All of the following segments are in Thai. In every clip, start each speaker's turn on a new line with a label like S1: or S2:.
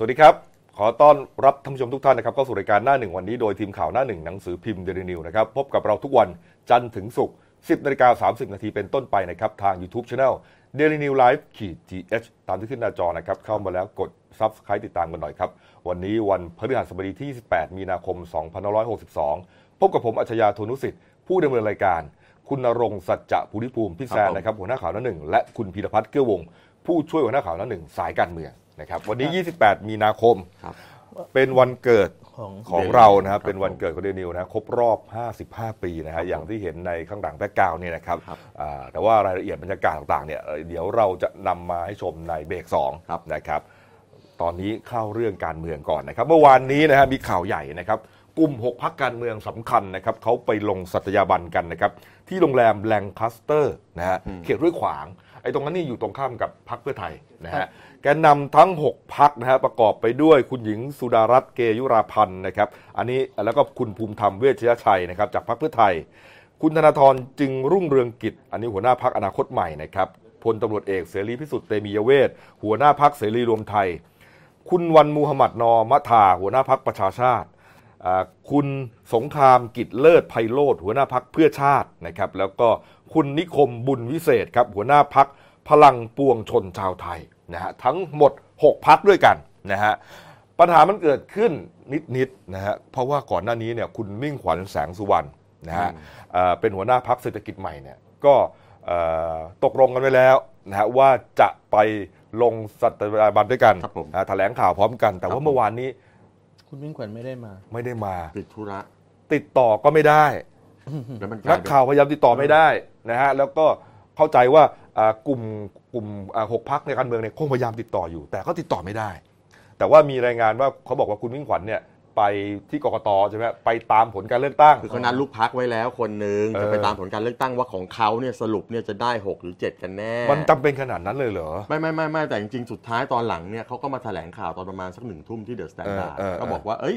S1: สวัสดีครับ ขอต้อนรับท่านผู้ชมทุกท่านนะครับเข้าสู่รายการหน้าหนึ่งวันนี้โดยทีมข่าวหน้าหนึ่งหนังสือพิมพ์เดลินิวนะครับพบกับเราทุกวันจันทร์ถึงศุกร์10นาฬิกา30 นาทีเป็นต้นไปนะครับทาง YouTube Channel Daily New Life ขีด GH ตามที่ขึ้นหน้าจอนะครับเข้ามาแล้วกด Subscribe ติดตามกันหน่อยครับ วันนี้วันพฤหัสบดีที่ 28 มีนาคม 2562 พบกับผมอัจฉริยะโทนุสิทธิ์ ผู้ดำเนินรายการ คุณณรงค์สัจจะภูริภูมิพี่แซนนะครับหัวหน้าข่าวหน้าหนึ่งและคุณพีรพัฒน์เกื้อวง ผู้ช่วยหัวหน้าข่าวหน้าหนึ่งสายการเมือง นะครับวันนี้ 28 มีนาคม
S2: ครับ
S1: เป็นวันเกิด
S3: ของ
S1: ของ
S2: เดลินิวส์
S1: เรานะครับ
S2: ครับ
S1: เป็นวันเกิดของเดลินิวส์นะครบรอบ 55 ปีนะฮะอย่างที่เห็นในข้างหลัง background เนี่ยนะครับ
S2: ครับ
S1: อ่าแต่ว่ารายละเอียดบรรยากาศต่างๆเนี่ยเอ่อเดี๋ยวเราจะนำมาให้ชมในเบรก
S2: ครับ
S1: 2นะครับ ตอนนี้เข้าเรื่องการเมืองก่อนนะครับ เมื่อวานนี้นะฮะมีข่าวใหญ่นะครับกลุ่ม 6 พรรคการเมืองสำคัญนะครับเขาไปลงสัตยาบันกันนะครับ ที่โรงแรมแลงคัสเตอร์นะฮะเขตห้วยขวางไอ้ตรงนั้นนี่อยู่ตรงข้ามกับพักเพื่อไทยนะฮะ แกนนำทั้ง 6 พักนะฮะประกอบไปด้วยคุณหญิงสุดารัตน์เกยุราพันธ์นะครับอันนี้แล้วก็คุณภูมิธรรมเวชยชัยนะครับจากพักเพื่อไทย คุณธนาธรจึงรุ่งเรืองกิจ อันนี้หัวหน้าพักอนาคตใหม่นะครับพลตำรวจเอกเสรีพิสุทธิ์เตมียเวทหัวหน้าพักเสรีรวมไทย คุณวันมูฮัมหมัดนอมะทาหัวหน้าพักประชาชาติคุณสงครามกิจเลิศไพโรธหัวหน้าพักเพื่อชาตินะครับแล้วก็คุณนิคมบุญวิเศษครับหัวหน้าพักพลังปวงชนชาวไทย นะฮะทั้งหมด 6 พักด้วยกันนะฮะปัญหามันเกิดขึ้นนิดๆนะฮะเพราะว่าก่อนหน้านี้เนี่ยคุณมิ่งขวัญแสงสุวรรณนะฮะเอ่อเป็นหัวหน้าพักเศรษฐกิจใหม่เนี่ยก็เอ่อตกลงกันไว้แล้วนะฮะว่าจะไปลงสัตยาบันด้วยกัน
S2: ครับผม
S1: อ่าแถลงข่าวพร้อมกัน แต่
S2: ครับ
S1: ว่า
S2: ผม
S1: เมื่อวานนี้
S3: คุณมิ่งขวัญไม่ได้มา
S1: ไม่ได้มา
S2: ติดธุระ
S1: ติดต่อก็ไม่ได้
S2: แล้วมันก็
S1: ก
S2: ลายเป็น
S1: ข่าวพยายามติดต่อไม่ได้นะฮะแล้วก็เข้าใจว่าอ่า กลุ่มกลุ่มอ่าหกพรรคในการเมืองเนี่ยคงพยายามติดต่ออยู่ แต่ก็ติดต่อไม่ได้ แต่ว่ามีรายงานว่าเขาบอกว่าคุณมิ่งขวัญเนี่ยไปที่กกตใช่ไหมไปตามผลการเลือกตั้ง
S2: คือเขานัดลูกพรรคไว้แล้วคนหนึ่ง
S1: เออ
S2: จะไปตามผลการเลือกตั้งว่าของเขาเนี่ยสรุปเนี่ยจะได้ 6 หรือ 7 กันแน่
S1: มันจำเป็นขนาดนั้นเลยเหรอ
S2: ไม่ไม่ไม่ไม่แต่จริงๆ สุดท้ายตอนหลังเนี่ยเขาก็มาแถลงข่าวตอนประมาณสักหนึ่งทุ่มที่เดอะสแตนดาร์ด
S1: เออเออ
S2: ก็บอกว่าเอ้ย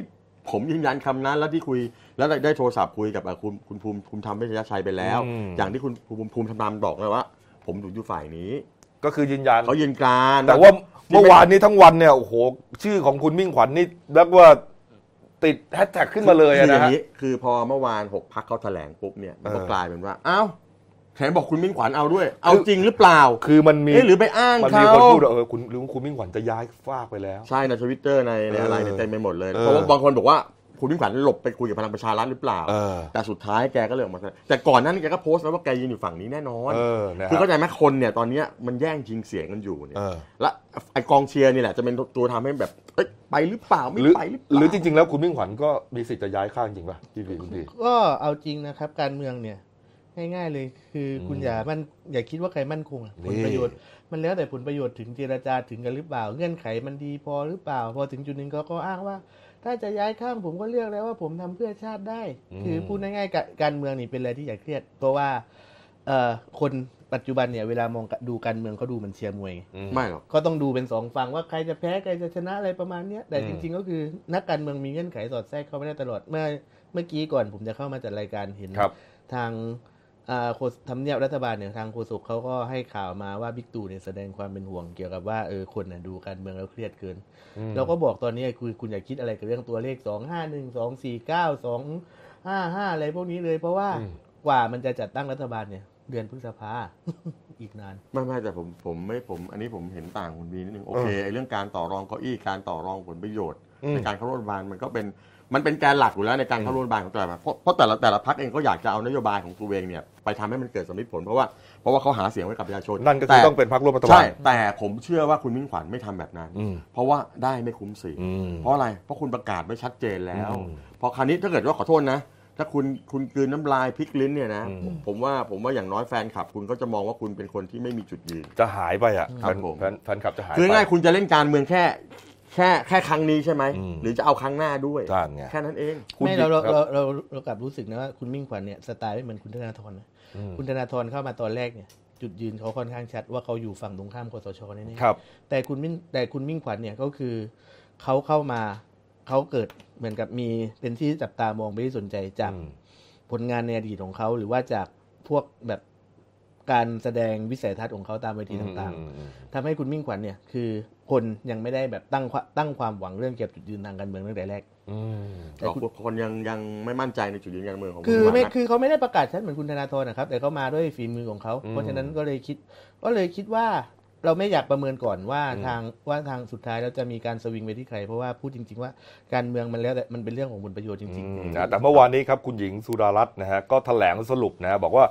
S2: ผมยืนยันคำนั้นแล้วที่คุยแล้วได้ได้โทรศัพท์คุยกับเอ่อคุณคุณภูมิภูมิธรรมเวชยชัยไปแล้ว
S1: อืม
S2: อย่างที่คุณภูมิภูมิธรรมบอกเลยว่า ผมอยู่อยู่ฝ่ายนี้
S1: ก็คือยืนยัน
S2: เขายืนการ
S1: แต่ว่าเมื่อวานนี้ทั้งวันเนี่ยโอ้โหชื่อของคุณมิ่งขวัญนี่เรียกว่าติดแฮชแท็กขึ้นมาเลย
S2: คือ
S1: อะ
S2: อ
S1: นะ
S2: ย่าง
S1: ฮะ
S2: นี้คือพอเมื่อวานหกพรรคเขาแถลงปุ๊บเนี่ยมันก็
S1: เออ
S2: กลายเป็นว่าอ้าวแถมบอกคุณมิ่งขวัญเอาด้วย เอาจริงหรือเปล่า
S1: คือมันมี
S2: เอ๊ะหรือไปอ้าง
S1: มัน
S2: เขา
S1: มีคนพูดว่าเออคุณหรือว่าคุณมิ่งขวัญจะย้ายฟากไปแล้ว
S2: ใช่ในทวิตเตอร์ในในอะไรเนี่ย
S1: เออ
S2: เต็มไปหมดเลย
S1: เออ
S2: เพราะว่าบางคนบอกว่า คุณมิ่งขวัญหลบไปคุยกับพลังประชารัฐหรือเปล่า
S1: เออ
S2: แต่สุดท้ายแกก็เลยออกมาแถลงแต่ก่อนหน้านี้แกก็โพสต์แล้วว่าแกยืนอยู่ฝั่งนี้แน่นอน
S1: เออนะ
S2: คือ
S1: ฮะ
S2: เข้าใจไหมคนเนี่ยตอนเนี้ยมันแย่งชิงเสียงกันอยู่เนี่ย
S1: เออ
S2: และไอกองเชียร์นี่แหละจะเป็นตัวทำให้แบบเอ้ยไปหรือเปล่าไม่
S1: หรือ
S2: ไปหรือเป
S1: หรือ
S2: ล่า
S1: จริง ๆ แล้วคุณมิ่งขวัญก็มีสิทธิ์จะย้ายข้างจริงป่ะพี่พีคุณพี
S3: ก็เอาจริงนะครับ การเมืองเนี่ย ง่ายๆเลยคืออ
S1: ม
S3: คุณอย่ามันอย่าคิดว่าใครมั่นคงอะ
S1: นี่
S3: ผลประโยชน์ มันแล้วแต่ผลประโยชน์ถึงเจรจาถึงกันหรือเปล่า เงื่อนไขมันดีพอหรือเปล่า พอถึงจุดหนึ่งเขาก็อ้างว่า ถ้าจะย้ายข้างผมก็เลือกแล้วว่าผมทำเพื่อชาติได้ คือพูดง่ายๆกะการเมืองนี่เป็นอะไรที่อย่าเครียด เพราะว่าเอ่อคนปัจจุบันเนี่ยเวลามองดูการเมืองเขาดูเหมันเชียร์มวย
S1: อืม
S2: ไม่หรอก
S3: ก็ต้องดูเป็นสองฝั่งว่าใครจะแพ้ใครจะชนะอะไรประมาณเนี้ยแต่
S1: อืม
S3: จริง ๆ ก็คือนักการเมืองมีเงื่อนไขสอดแทรกเข้าไม่ได้ตลอดเมื่อเมื่อกี้ก่อนผมจะเข้ามาจัดรายการเห็น
S1: ครับ
S3: ทางอ่าโฆษ ทำเนียบรัฐบาลเนี่ยทางโฆษกเขาก็ให้ข่าวมาว่าบิ๊กตู่เนี่ยแสดงความเป็นห่วงเกี่ยวกับว่าเออคนน่ะดูการเมืองแล้วเครียดเกิน
S1: อืม
S3: เราก็บอกตอนนี้คือคุณอย่าคิดอะไรกับเรื่องตัวเลขสองห้าหนึ่งสองสี่เก้าสองห้าห้าอะไรพวกนี้เลยเพราะว่า
S1: อืม
S3: กว่ามันจะจัดตั้งรัฐบาลเนี่ย เดือนพฤษภาอีกนาน
S2: ไม่ไม่แต่ผมผมไม่ผม อันนี้ผมเห็นต่างคุณบีนิดนึงโอเคไอเรื่องการต่อรองเก้าอี้การต่อรองผลประโยชน์
S1: อืม
S2: ในการเข้าร่วมรัฐบาลมันก็เป็นมันเป็นแกนหลักอยู่แล้วในการเข้าร่วมรัฐบาลของแต่ละพรรคเพราะเพราะแต่ละแต่ละพรรคเองก็อยากจะเอานโยบายของตัวเองเนี่ยไปทำให้มันเกิดสำลิดผล เพราะว่าเพราะว่าเขาหาเสียงไว้กับประชาชน
S1: นั่นก็คือต้องเป็นพรรคร่วมรัฐบา
S2: ใช่
S1: ล
S2: แต่ผมเชื่อว่าคุณมิ่งขวัญไม่ทำแบบนั้น
S1: อืม
S2: เพราะว่าได้ไม่คุ้มเสีย
S1: อืม
S2: เพราะอะไรเพราะคุณประกาศไว้ชัดเจนแล้ว
S1: อืม
S2: พอคราวนี้ถ้าเกิดว่าขอโทษนะถ้าคุณคุณกลืนน้ำลายพลิกลิ้นเนี่ยนะ
S1: อืม
S2: ผมว่าผมว่าอย่างน้อยแฟนคลับ คุณก็จะมองว่าคุณเป็นคนที่ไม่มีจุดยืน
S1: จะหายไปอะ
S2: ครับ
S1: แฟน
S2: ผม
S1: แฟนแฟนคลับจะหาย
S2: คือ
S1: ไป
S2: ง่ายคุณจะเล่นการเมืองแค่ แค่แค่ครั้งนี้ใช่ไหม
S1: อืม
S2: หรือจะเอาครั้งหน้าด้วย
S1: ใช่ไง
S2: แค่นั้นเอง
S1: คุณ
S3: ไม่เราเรา
S1: ครับ
S3: เราเราเรากลับรู้สึกนะว่าคุณมิ่งขวัญเนี่ยสไตล์ไม่เหมือนคุณธนาธรนะ
S1: อืม
S3: คุณธนาธรเข้ามาตอนแรกเนี่ยจุดยืนเขาค่อนข้างชัดว่าเขาอยู่ฝั่งตรงข้ามคสชแน่ๆ
S1: ครับ
S3: แต่คุณมิ่งแต่คุณมิ่งขวัญเนี่ยก็คือเขาเข้ามาเขาเกิดเหมือนกับมีเป็นที่จับตามองไปนที่สนใจจาก
S1: อืม
S3: ผลงานในอดีตของเขาหรือว่าจากพวกแบบ การแสดงวิสัยทัศน์ของเขาตามเวทีต่าง
S1: อืมอืม
S3: ๆทำให้คุณมิ่งขวัญเนี่ยคือคนยังไม่ได้แบบตั้งความตั้งความหวังเรื่องเกี่ยวกับจุดยืนทางการเมืองตั้งแต่แรก
S1: อืม
S3: แต่คุณ
S2: คนยังยังไม่มั่นใจในจุดยืนการเมืองของ
S3: คือ
S2: ณ
S3: ไม่
S2: นัท
S3: คือเขาไม่ได้ประกาศชัดเหมือนคุณธนาธรนะครับ แต่เขามาด้วยฝีมือของเขา เพราะฉะนั้นก็เลยคิดก็เลยคิดว่าเราไม่อยากประเมินก่อนว่าทางว่าทางสุดท้ายเราจะมีการสวิงไปที่ใคร เพราะว่าพูดจริง ๆ ว่าการเมืองมันแล้วแต่มันเป็นเรื่องของผลประโยชน์จริง
S1: อืมนะแต่เมื่อวานนี้ครับคุณหญิงสุดารัตน์นะฮะก็แถลงสรุปนะฮะบอกว่า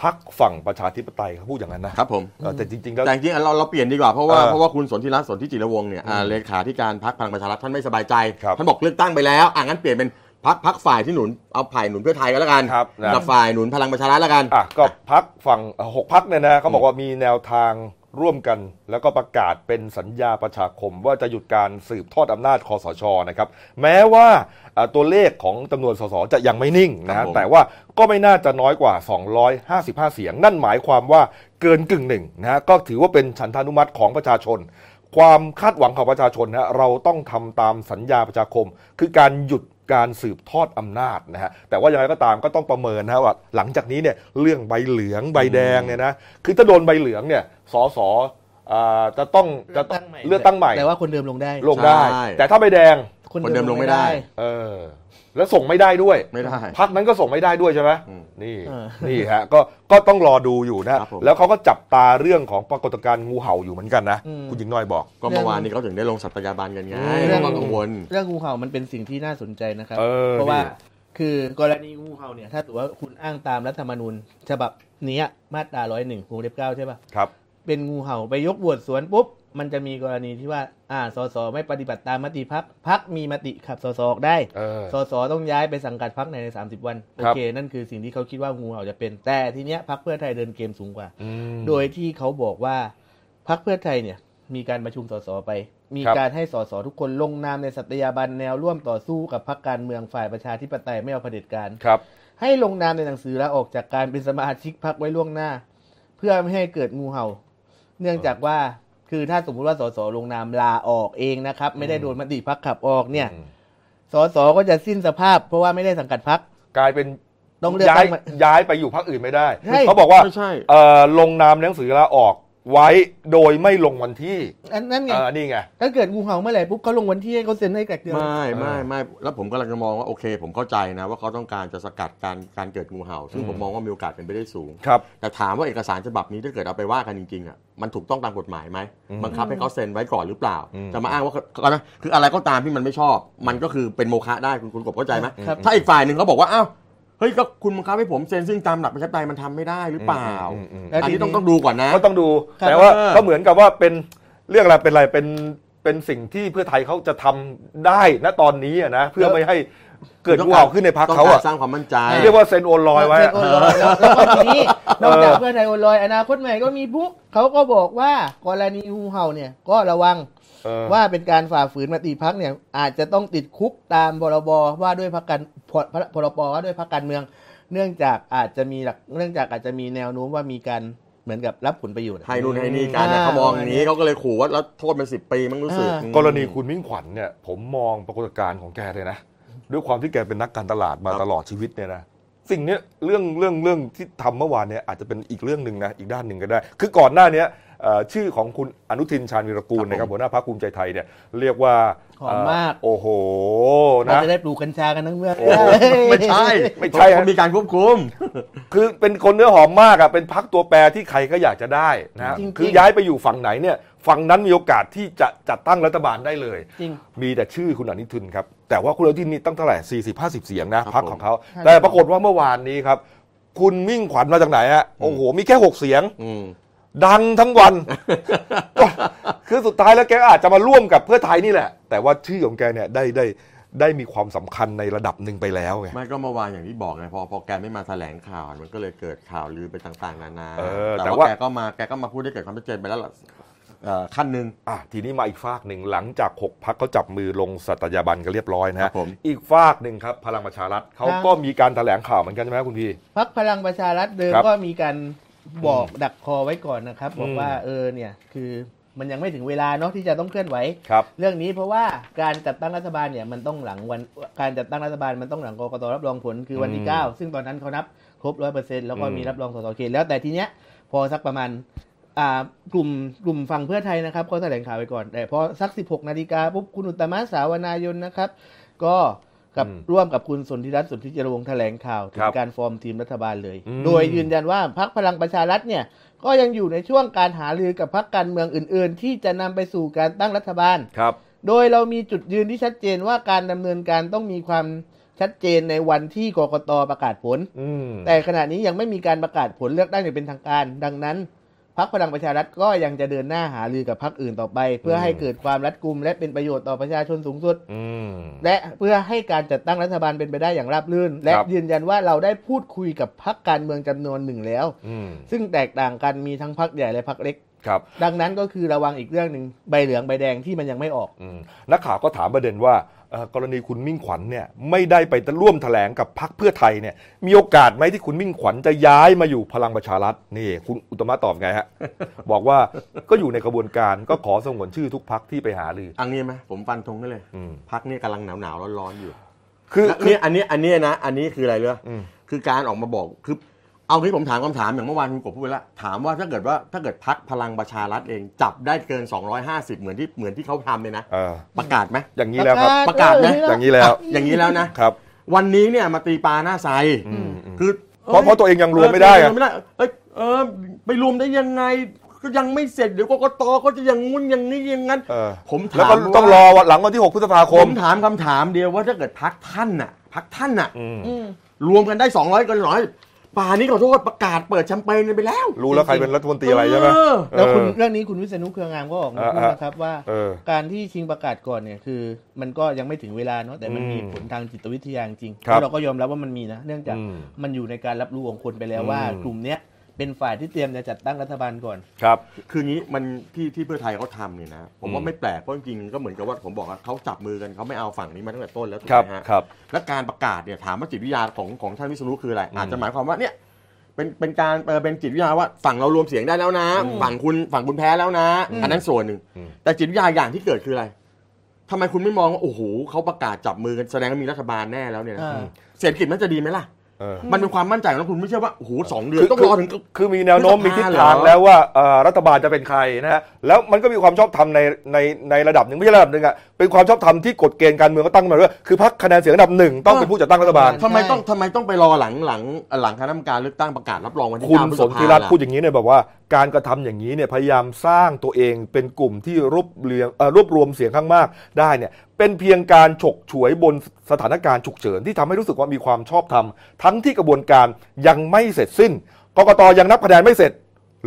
S1: พักฝั่งประชาธิปไตยเขาพูดอย่างนั้นนะครับ
S2: ผม
S1: เออแต่จริงๆแล้ว
S2: แต่จริงๆเราเราเปลี่ยนดีกว่าเพราะว่า
S1: เออ
S2: เพราะว่าคุณสนธิรัตน์สนธิจิรวงศ์เนี่ยอ่าเลขาธิการพรรคพลังประชารัฐท่านไม่สบายใจ
S1: ครับ
S2: ท่านบอกเลือกตั้งไปแล้วอะงั้นเปลี่ยนเป็นพรรคพรรคฝ่ายที่หนุนเอาฝ่ายหนุนเพื่อไทยก็แล้วกัน
S1: ครับนะ
S2: กับฝ่ายหนุนพลังประชารัฐแล้วกัน
S1: อะก็พักฝั่งเอ่อหกพักเนี่ยนะเขาบอกว่ามีแนวทาง ร่วมกันแล้วก็ประกาศเป็นสัญญาประชาคม ว่าจะหยุดการสืบทอดอำนาจคอสชนะครับ แม้ว่าอะตัวเลขของจำนวนสสจะยังไม่นิ่งนะ
S2: ครั
S1: ฮะ
S2: บผม
S1: แต่ว่าก็ไม่น่าจะน้อยกว่า 255 เสียง นั่นหมายความว่าเกินกึ่งหนึ่งนะฮะก็ถือว่าเป็นฉันทานุมัติของประชาชน ความคาดหวังของประชาชนนะฮะเราต้องทำตามสัญญาประชาคม คือการหยุด การสืบทอดอำนาจนะฮะแต่ว่ายังไงก็ตามก็ต้องประเมินนะฮะว่า หลังจากนี้เนี่ยเรื่องใบเหลืองใบแดงเนี่ยนะคือถ้าโดนใบเหลืองเนี่ยสสอ่าจะต้อง
S3: ๆ
S1: จะเลือกตั้งใหม่
S3: แต่ว่าคนเดิมลงได้
S1: ลงได้
S2: ใช่
S1: แต่ถ้าใบแดง
S2: คนเดิมลงไม่ได้
S1: เออ แล้วส่งไม่ได้ด้วย
S2: ไม่ได้
S1: พักนั้นก็ส่งไม่ได้ด้วยใช่ไหม
S2: อืม
S1: นี่
S3: เออ
S1: นี่ฮะก็ก็ต้องรอดูอยู่นะ
S2: ครับผม
S1: แล้วเขาก็จับตาเรื่องของปรากฏการณ์งูเห่าอยู่เหมือนกันนะ
S3: อืม
S1: คุณหญิงน้อยบอก
S2: ก็เมื่อวานนี้เขาถึงได้ลงสัตยาบันกันไง
S1: เรื่
S2: เพ
S1: อง
S2: ราะว่ากังวล
S3: เรื่องงูเห่ามันเป็นสิ่งที่น่าสนใจนะครับ
S1: เออ
S3: เพราะว่า
S1: นี่
S3: คือกรณีงูเห่าเนี่ยถ้าถือว่าคุณอ้างตามรัฐธรรมนูญฉบับนี้มาตราร้อยหนึ่งวงเล็บเก้าใช่ปะ
S1: ครับ
S3: เป็นงูเห่าไปยกบวชสวนปุ๊บ มันจะมีกรณีที่ว่า อ่า สสไม่ปฏิบัติตามมติพักพักมีมติขับสสออกได้
S1: เออ
S3: สสต้องย้ายไปสังกัดพักใน30วัน โอ
S1: ครับ
S3: เค นั่นคือสิ่งที่เขาคิดว่างูเห่าจะเป็น แต่ทีเนี้ยพักเพื่อไทยเดินเกมสูงกว่า
S1: อืม
S3: โดยที่เขาบอกว่าพักเพื่อไทยเนี่ย มีการประชุมสสไป มี
S1: ครับ
S3: การให้สสทุกคนลงนามในสัตยาบันแนวร่วมต่อสู้กับพรรคการเมืองฝ่ายประชาธิปไตยไม่เอาเผด็จการ
S1: ครับ
S3: ให้ลงนามในหนังสือลาออกจากการเป็นสมาชิกพรรคไว้ล่วงหน้า เพื่อไม่ให้เกิดงูเห่า เนื่องจากว่า คือถ้าสมมุติว่าสสลงนามลาออกเองนะครับ ไม่ได้โดนมติพักขับออกเนี่ย
S1: อืม
S3: สสก็จะสิ้นสภาพ เพราะว่าไม่ได้สังกัดพัก
S1: กลายเป็น
S3: ต้องเลือก
S1: ย้า
S3: ตั้
S1: ย
S3: งใหม่
S1: ย้ายไปอยู่พรรคอื่นไม่ได้
S3: ใช่
S1: เขาบอกว่า
S2: ไม่ใช่
S1: เอ่อลงนามหนังสือลาออก ไว้โดยไม่ลงวันที่
S3: อันนั้นไง
S1: เออนี่ไง
S3: ถ้าเกิดงูเห่าเมื่อไหร่ปุ๊บเขาลงวันที่ให้เขาเซ็นให้แกลกเดือน
S2: ไม่ไม่
S1: เออ
S2: ไม่แล้วผมกำลังจะมองว่าโอเค ผมเข้าใจนะว่าเขาต้องการจะสกัดการการเกิดงูเห่า ซึ่ง
S1: อืม
S2: ผมมองว่ามีโอกาสเป็นไปได้สูง
S1: ครับ
S2: แต่ถามว่าเอกสารฉบับนี้ถ้าเกิดเอาไปว่ากันจริงๆอะมันถูกต้องตามกฎหมายไหม
S1: อืม
S2: บังคับให้เขาเซ็นไว้ก่อนหรือเปล่า
S1: อืม
S2: จะมาอ้างว่าเขานะคืออะไรก็ตามที่มันไม่ชอบ มันก็คือเป็นโมฆะได้คุณคุณกบเข้าใจไหม
S3: ครับ
S2: ถ้าอีกฝ่ายหนึ่งเขาบอกว่าอ้าว เฮ้ยก็คุณบังคับให้ผมเซ็นซึ่งตามหลักประชาธิปไตยมันทำไม่ได้หรือเปล่า
S1: อืมอืมอืม
S3: แล้ว
S2: อัน
S3: ที
S2: นี้ต้อง
S3: นี้
S2: ต้องดูก่อนนะ
S1: ก็ต้องดู
S3: ครับ
S1: แต่ว่า
S2: เออ
S1: ก็เหมือนกับว่าเป็นเรื่องอะไรเป็นอะไรเป็นเป็นสิ่งที่เพื่อไทยเขาจะทำได้ณตอนนี้อะนะเพื่อไม่ให้เกิดงูเห่าขึ้นในพักเขา
S2: ต้
S1: อะ
S2: งกรสร้างความมั่นใจ
S1: เรียกว่าเซ็นโอนลอยไว้
S3: เซ็
S1: อะ
S3: นโอนลอยแล้วแล้วก็ทีนี้นอกจากเพื่อไทยโอนลอยอนาคตใหม่ก็มีปุ๊บเขาก็บอกว่ากรณีงูเห่าเนี่ยก็ระวัง
S1: เออ
S3: ว่าเป็นการฝ่าฝืนมติพักเนี่ยอาจจะต้องติดคุกตามพรบว่าด้วยพักการพรพรบว่าด้วยพักการเมือง เนื่องจากอาจจะมีหลักเนื่องจากอาจจะมีแนวโน้มว่ามีการเหมือนกับรับผลประโยชน์
S2: ให้นู่นให้นี่กันนะ
S3: อ่า
S2: เขามองอย่างนี้เขาก็เลยขู่ว่าแล้วโทษเป็นสิบปีมั้งรู้สึก
S3: อ่า
S2: อืม
S1: กรณีคุณมิ่งขวัญเนี่ย ผมมองปรากฏการณ์ของแกเลยนะ ด้วยความที่แกเป็นนักการตลาดมา
S2: ครับ
S1: ตลอดชีวิตเนี่ยนะสิ่งเนี้ยเรื่องเรื่องเรื่องที่ทำเมื่อวานเนี่ยอาจจะเป็นอีกเรื่องหนึ่งนะอีกด้านหนึ่งก็ได้ คือก่อนหน้าเนี้ยเอ่อ ชื่อของคุณอนุทินชาญวีรกูล
S2: ครับผม
S1: นะครับหัวหน้าพรรคภูมิใจไทยเนี่ยเรียกว่า
S3: หอมมาก
S1: เโอ้โห
S3: เรา
S1: นะ
S3: จะได้ปลูกกัญชากันทั้งเมือง
S1: โอ้โห
S2: ไม่ใช่
S1: ไม่ใช่ฮะ
S2: เขามีการควบคุม
S1: คือเป็นคนเนื้อหอมมากอะเป็นพักตัวแปรที่ใครก็อยากจะได้นะฮะ
S3: จริงๆ
S1: คือย้ายไปอยู่ฝั่งไหนเนี่ยฝั่งนั้นมีโอกาสที่จะจัดตั้งรัฐบาลได้เลย
S3: จริง
S1: มีแต่ชื่อคุณอนุทินครับ แต่ว่าคุณอนุทินนี่ตั้งเท่าไหร่40 50เสียงนะครับพัก
S2: ผม
S1: ของเขา
S3: ครับ
S1: แต่ปรากฏว่าเมื่อวานนี้ครับ คุณมิ่งขวัญมาจากไหนฮะโอ้โห มีแค่6เสียง
S2: อืม
S1: ดังทั้งวันก็คือสุดท้ายแล้วแกก็อาจจะมาร่วมกับเพื่อไทยนี่แหละ แต่ว่าชื่อของแกเนี่ยได้ได้ได้มีความสำคัญในระดับหนึ่งไปแล้วไง
S2: ไม่ก็เมื่อวานอย่างที่บอกไงพอพอแกไม่มาแถลงข่าวมันก็เลยเกิดข่าวลือไปต่างๆนานา
S1: เออแต่
S2: แต่
S1: ว่า
S2: ว่าแกก็มาแกก็มาพูดได้เกิดความชัดเจนไปแล้วล่ะเอ่อขั้นหนึ่ง
S1: อะทีนี้มาอีกฝากหนึ่งหลังจาก 6พักเขาจับมือลงสัตยาบันกันเรียบร้อยนะ
S2: ครั
S1: ฮะ
S2: บผม
S1: อีกฝากหนึ่งครับพลังประชารัฐเขา
S3: ครับ
S1: ก็มีการแถลงข่าวเหมือนกันใช่ไหมคุณพี่
S3: พักพลังประชารัฐเดิม
S1: ครับ
S3: ก็มีการ บอกดักคอไว้ก่อนนะครับ บอก
S1: อืม
S3: ว่าเออเนี่ยคือมันยังไม่ถึงเวลาเนาะที่จะต้องเคลื่อนไหว
S1: ครับ
S3: เรื่องนี้เพราะว่าการจัดตั้งรัฐบาลเนี่ยมันต้องหลังวันการจัดตั้งรัฐบาลมันต้องหลังกกตรับรองผลคือวันที่
S1: อืม
S3: 9ซึ่งตอนนั้นเขานับครบร้อยเปอร์เซ็นต์แล้วก็
S1: อืม
S3: มีรับรองสสเขตแล้วแต่ทีเนี้ยพอสักประมาณอ่ากลุ่มกลุ่มฝั่งเพื่อไทยนะครับก็แถลงข่าวไปก่อน แต่พอสัก 16 นาฬิกาปุ๊บคุณอุตตมะสาวนายนนะครับ ก็ กับ
S1: อืม
S3: ร่วมกับคุณสนธิรัตน์สนธิจรวงศ์แถลงข่าวถึ
S1: ครั
S3: ง
S1: บ
S3: การฟอร์มทีมรัฐบาลเลย
S1: อืม
S3: โดยยืนยันว่าพรรคพลังประชารัฐเนี่ยก็ยังอยู่ในช่วงการหารือกับพรรคการเมืองอื่น ๆ ที่จะนำไปสู่การตั้งรัฐบาล
S1: ครับ
S3: โดยเรามีจุดยืนที่ชัดเจนว่าการดำเนินการต้องมีความชัดเจนในวันที่กกตประกาศผล
S1: อืม
S3: แต่ขณะนี้ยังไม่มีการประกาศผลเลือกตั้งอย่างเป็นทางการ ดังนั้น พรรคพลังประชารัฐก็ยังจะเดินหน้าหารือกับพรรคอื่นต่อไป เพื่อให้เกิดความรัดกุม และเป็นประโยชน์ต่อประชาชนสูงสุด
S1: อืม
S3: และเพื่อให้การจัดตั้งรัฐบาลเป็นไปได้อย่างราบรื่น และ
S1: ครับ
S3: ยืนยันว่าเราได้พูดคุยกับพรรคการเมืองจำนวนหนึ่งแล้ว
S1: อืม
S3: ซึ่งแตกต่างกันมีทั้งพรรคใหญ่และพรรคเล็ก
S1: ครับ
S3: ดังนั้นก็คือระวังอีกเรื่องหนึ่งใบเหลืองใบแดงที่มันยังไม่ออก
S1: อืมนักข่าวก็ถามประเด็นว่าเอ่อ กรณีคุณมิ่งขวัญเนี่ยไม่ได้ไปร่วมแถลงกับพรรคเพื่อไทยเนี่ยมีโอกาสไหมที่คุณมิ่งขวัญจะย้ายมาอยู่พลังประชารัฐนี่คุณอุตตมะตอบไงฮะ บอกว่าก็อยู่ในกระบวนการก็ขอสงวนชื่อทุกพรรคที่ไปหารือ
S2: อันนี้ไหมผมฟันธงได้เลย
S1: อืม
S2: พักนี้กำลังหนาวหนาวๆร้อนๆอยู่
S1: คือ
S2: และ
S1: คือ
S2: เนี่ยอันนี้อันนี้นะ อันนี้คืออะไรเรื่อง
S1: อืม
S2: คือการออกมาบอกคือ เอางี้ผมถามคำถามอย่างเมื่อวานคุณกบพูดไปแล้วถามว่าถ้าเกิดว่าถ้าเกิดพักพลังประชารัฐเองจับได้เกิน 250 เหมือนที่เหมือนที่เขาทำเลยนะ
S1: เออ
S2: ประกาศไหม
S1: อย่างนี้แล้วครับ
S2: ประกาศนะ
S1: อย่างนี้แล้ว
S2: อย่างนี้แล้วนะ
S1: ครับ
S2: วันนี้เนี่ยมาตีปลาหน้าไซ
S1: อืมอืม
S2: คือ
S1: เพราะเพราะตัวเองยังรวมไม่ได้
S2: เออ
S1: อะ
S2: รวไม่ได้เอ้ยเออไปรวมได้ยังไงก็ยังไม่เสร็จเดี๋ยวกกตก็จะอย่างงุ้นอย่างนี้อย่างนั้น
S1: เออ
S2: ผมถาม
S1: แล้วก็ต้องรอวันหลังวันที่ 6 พฤษภาค
S2: ผมมถามคำถามเดียวว่าถ้าเกิดพักท่านน่ะพักท่านน่ะ
S1: อืม
S3: อืม
S2: รวมกันได้ 200กันร้อย ป่านี้ขอโทษประกาศเปิดแชมเปญกันไปแล้ว
S1: รู้แล้วใครเป็นรัฐมนตรีอะไรใช่ไหม
S2: เออ
S3: แล้วคุณ
S1: เออ
S3: เรื่องนี้คุณวิษณุเครืองามก็ออกมา
S1: อ่า
S3: พูด
S1: อ่า
S3: นะครับว่า
S1: เออ
S3: การที่ชิงประกาศก่อนเนี่ยคือ มันก็ยังไม่ถึงเวลาเนาะแต่มัน
S1: อืม
S3: มีผลทางจิตวิทยาจริง
S1: ครับ
S3: แล้วเราก็ยอมรับว่ามันมีนะ เนื่องจาก
S1: อืม
S3: มันอยู่ในการรับรู้ของคนไปแล้ว
S1: อืม
S3: ว่ากลุ่มเนี้ย เป็นฝ่ายที่เตรียมจะจัดตั้งรัฐบาลก่อน
S1: ครับ
S2: คืองี้มันที่ที่เพื่อไทยเขาทำเนี่ยนะ ผมว่า
S1: อืม
S2: ไม่แปลกเพราะจริงๆก็เหมือนกับว่าผมบอกว่าเขาจับมือกันเขาไม่เอาฝั่งนี้มาตั้งแต่ต้นแล้วถูก
S1: ครับ
S2: ไหมฮะ
S1: ครับ
S2: และการประกาศเนี่ยถามว่าจิตวิทยาของของท่านวิษณุคืออะไร
S1: อืม
S2: อาจจะหมายความว่าเนี่ยเป็นเป็นการเออเป็นจิตวิทยาว่าฝั่งเรารวมเสียงได้แล้วนะ ฝั่งคุณฝั่งคุณแพ้แล้วนะ อันนั้นส่วนหนึ่ง
S1: อืม
S2: แต่จิตวิทยาอย่างที่เกิดคืออะไรทำไมคุณไม่มองว่าโอ้โหเขาประกาศจับมือกันแสดงว่ามีรัฐบาลแน่แล้วเนี่ยนะ
S3: อ่า
S2: เศรษฐกิจมันจะดีไหมล่ะ
S1: เออ
S2: มันเป็นความมั่นใจของคุณไม่ใช่ว่าโอ้โหสองเดือน
S1: คือ
S2: ต้องรอถึง
S1: คือมีแนวโน้ม
S2: พฤ
S1: มี
S2: ษภา
S1: ทิศ
S2: เหรอ
S1: ทางแล้วว่าเอ่อรัฐบาลจะเป็นใครนะฮะแล้วมันก็มีความชอบธรรมในในในระดับหนึ่งไม่ใช่ระดับหนึ่งอะเป็นความชอบธรรมที่กฎเกณฑ์การเมืองเขาตั้งมาด้วยคือพรรคคะแนนเสียงอันดับหนึ่งต้องเป็นผู้จัดตั้งรัฐบาล
S3: ใช่
S2: ทำไมต้องทำไมต้องไปรอหลังหลังหลังคณะกรรมการเลือกตั้งประกาศรับรองวันที่
S1: คุณ
S2: เก้าพฤ
S1: ส
S2: ษ
S1: น
S2: ภา
S1: ธิรัตน์
S2: ล่ะ
S1: พูดอย่างนี้เนี่ยแบบว่า การกระทำอย่างนี้เนี่ยพยายามสร้างตัวเองเป็นกลุ่มที่รวบเรียงเอ่อรวบรวมเสียงข้างมากได้เนี่ยเป็นเพียงการฉกฉวยบนสถานการณ์ฉุกเฉินที่ทำให้รู้สึกว่ามีความชอบธรรมทั้งที่กระบวนการยังไม่เสร็จสิ้นกกตยังนับคะแนนไม่เสร็จ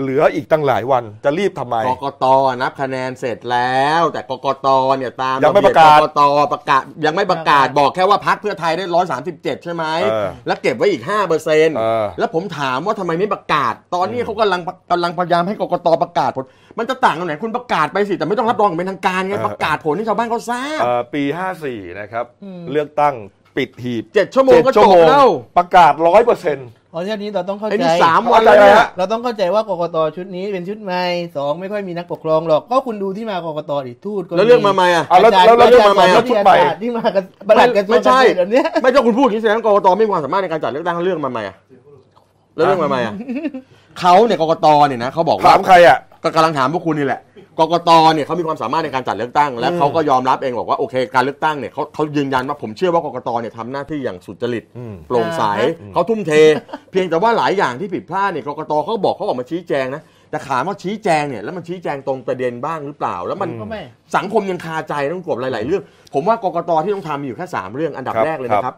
S1: เหลืออีกตั้งหลายวันจะรีบทำไม
S2: กกตนับคะแนนเสร็จแล้ว แต่กกตเนี่ยตาม
S1: ยังไม่
S2: เบี
S1: ประกาศ
S2: กกตประกาศยังไม่ประกาศบอกแค่ว่าพักเพื่อไทยได้ร้อยสามสิบเจ็ดใช่ไหม
S1: เออ
S2: แล้วเก็บไว้อีกห้าเปอร์เซ็นต์
S1: เออ
S2: แล้วผมถามว่าทำไมไม่ประกาศ ตอนนี้เขากำลังกำลังพยายามให้กกตประกาศผลมันจะต่างกันไหนคุณประกาศไปสิแต่ไม่ต้องรับรองอย่างเป็นทางการไง
S1: เออ
S2: ประกาศผลให้ชาวบ้านเขาทราบ
S1: เอ่อปี54นะครับ
S3: อืม
S1: เลือกตั้งปิดหีบ
S2: เจ็ดชั่วโมงก็
S1: เจ็ด
S2: จบแล้ว
S1: ประกาศร้อยเปอร์เซ็นต์
S3: เพราะฉะนี้เราต้องเข้า
S2: ไอ้
S3: ใจ
S2: นี่สามวันแล้วเนี่ย
S3: เราต้องเข้าใจว่ากกตชุดนี้เป็นชุดใหม่สองไม่ค่อยมีนักปกครองหรอก ก็คุณดูที่มากกตดิทูตก็
S2: แล้วเรื่องมาใหม่อะ
S1: เอาแล้วแล้วแล้วเรื่องมาใหม่
S3: แล้
S1: แล้ววชุดใหม่
S3: ที่มากับประหลัดกระทรวง
S2: ไม่ใช่
S3: เกษตรแบบเนี้ย
S2: ไม่ใช่คุณพูดอย่างนี้แสดงว่ากกตไม่มีความสามารถในการจัดเลือกตั้งเรื่องมาใหม่อะแล้วเรื่องมาใหม่อะเขาเนี่ยกกตเนี่ยนะเขาบอกว่า
S1: ถามใครอะ
S2: ก็กำลังถามพวกคุณนี่แหละ กกตเนี่ยเขามีความสามารถในการจัดเลือกตั้ง และ
S1: อืม
S2: เขาก็ยอมรับเองบอกว่าโอเคการเลือกตั้งเนี่ยเขาเขายืนยันว่าผมเชื่อว่ากกตเนี่ยทำหน้าที่อย่างสุจริต
S1: อืม
S2: โปร่งใส
S3: อ่าฮะ
S2: เขาทุ่มเท เพียงแต่ว่าหลายอย่างที่ผิดพลาดเนี่ยกกตเขาบอกเขาออกมาชี้แจงนะแต่ถามว่าชี้แจงเนี่ยแล้วมันชี้แจงตรงประเด็นบ้างหรือเปล่า แล้วมัน
S3: ก็ไม่
S2: สังคมยังคาใจต้องกบหลาย ๆ เรื่อง ผมว่ากกตที่ต้องทำมีอยู่แค่สามเรื่องอันดับ
S1: ครับ
S2: แรกเลยนะครับ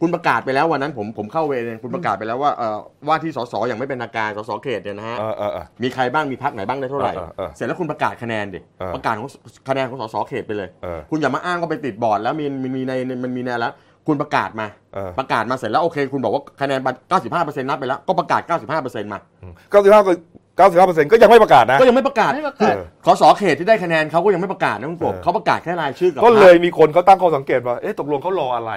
S2: คุณประกาศไปแล้ววันนั้นผมผมเข้าเวรเองคุณประกาศไปแล้วว่าเอ่อว่าที่สสอย่างไม่เป็นทางการสสเขตเนี่ยนะฮะ
S1: เออเออเออ
S2: มีใครบ้างมีพักไหนบ้างได้เท่าไหร่
S1: เออเออ
S2: เสร็จแล้วคุณประกาศคะแนนดิ
S1: เออ
S2: ประกาศของคะแนนของสสเขตไปเลย
S1: เออ
S2: คุณอย่ามาอ้างว่าไปติดบอร์ดแล้วมีมันมีในมันมีในแล้ว คุณประกาศมา
S1: เออ
S2: ประกาศมาเสร็จแล้วโอเค คุณบอกว่าคะแนน95%นับไปแล้วก็ประกาศ 95%มา
S1: เก้าสิบห้าเก้าสิบห้าเปอร์เซ็นต์ก็ยังไม่ประกาศนะ
S2: ก็ยังไม่ประกาศ
S3: ไม่ประกาศ
S2: สสเขตที่ได้คะแนนเขาก็ยังไม่ประกาศนะคุณกบ
S1: เออ
S2: เขาประกาศแค่รายชื่อกับ
S1: ก็
S2: พรรค
S1: เลยมีคนเขาตั้งข้อสังเกตว่า เอ๊ะตกลงเขารออะไร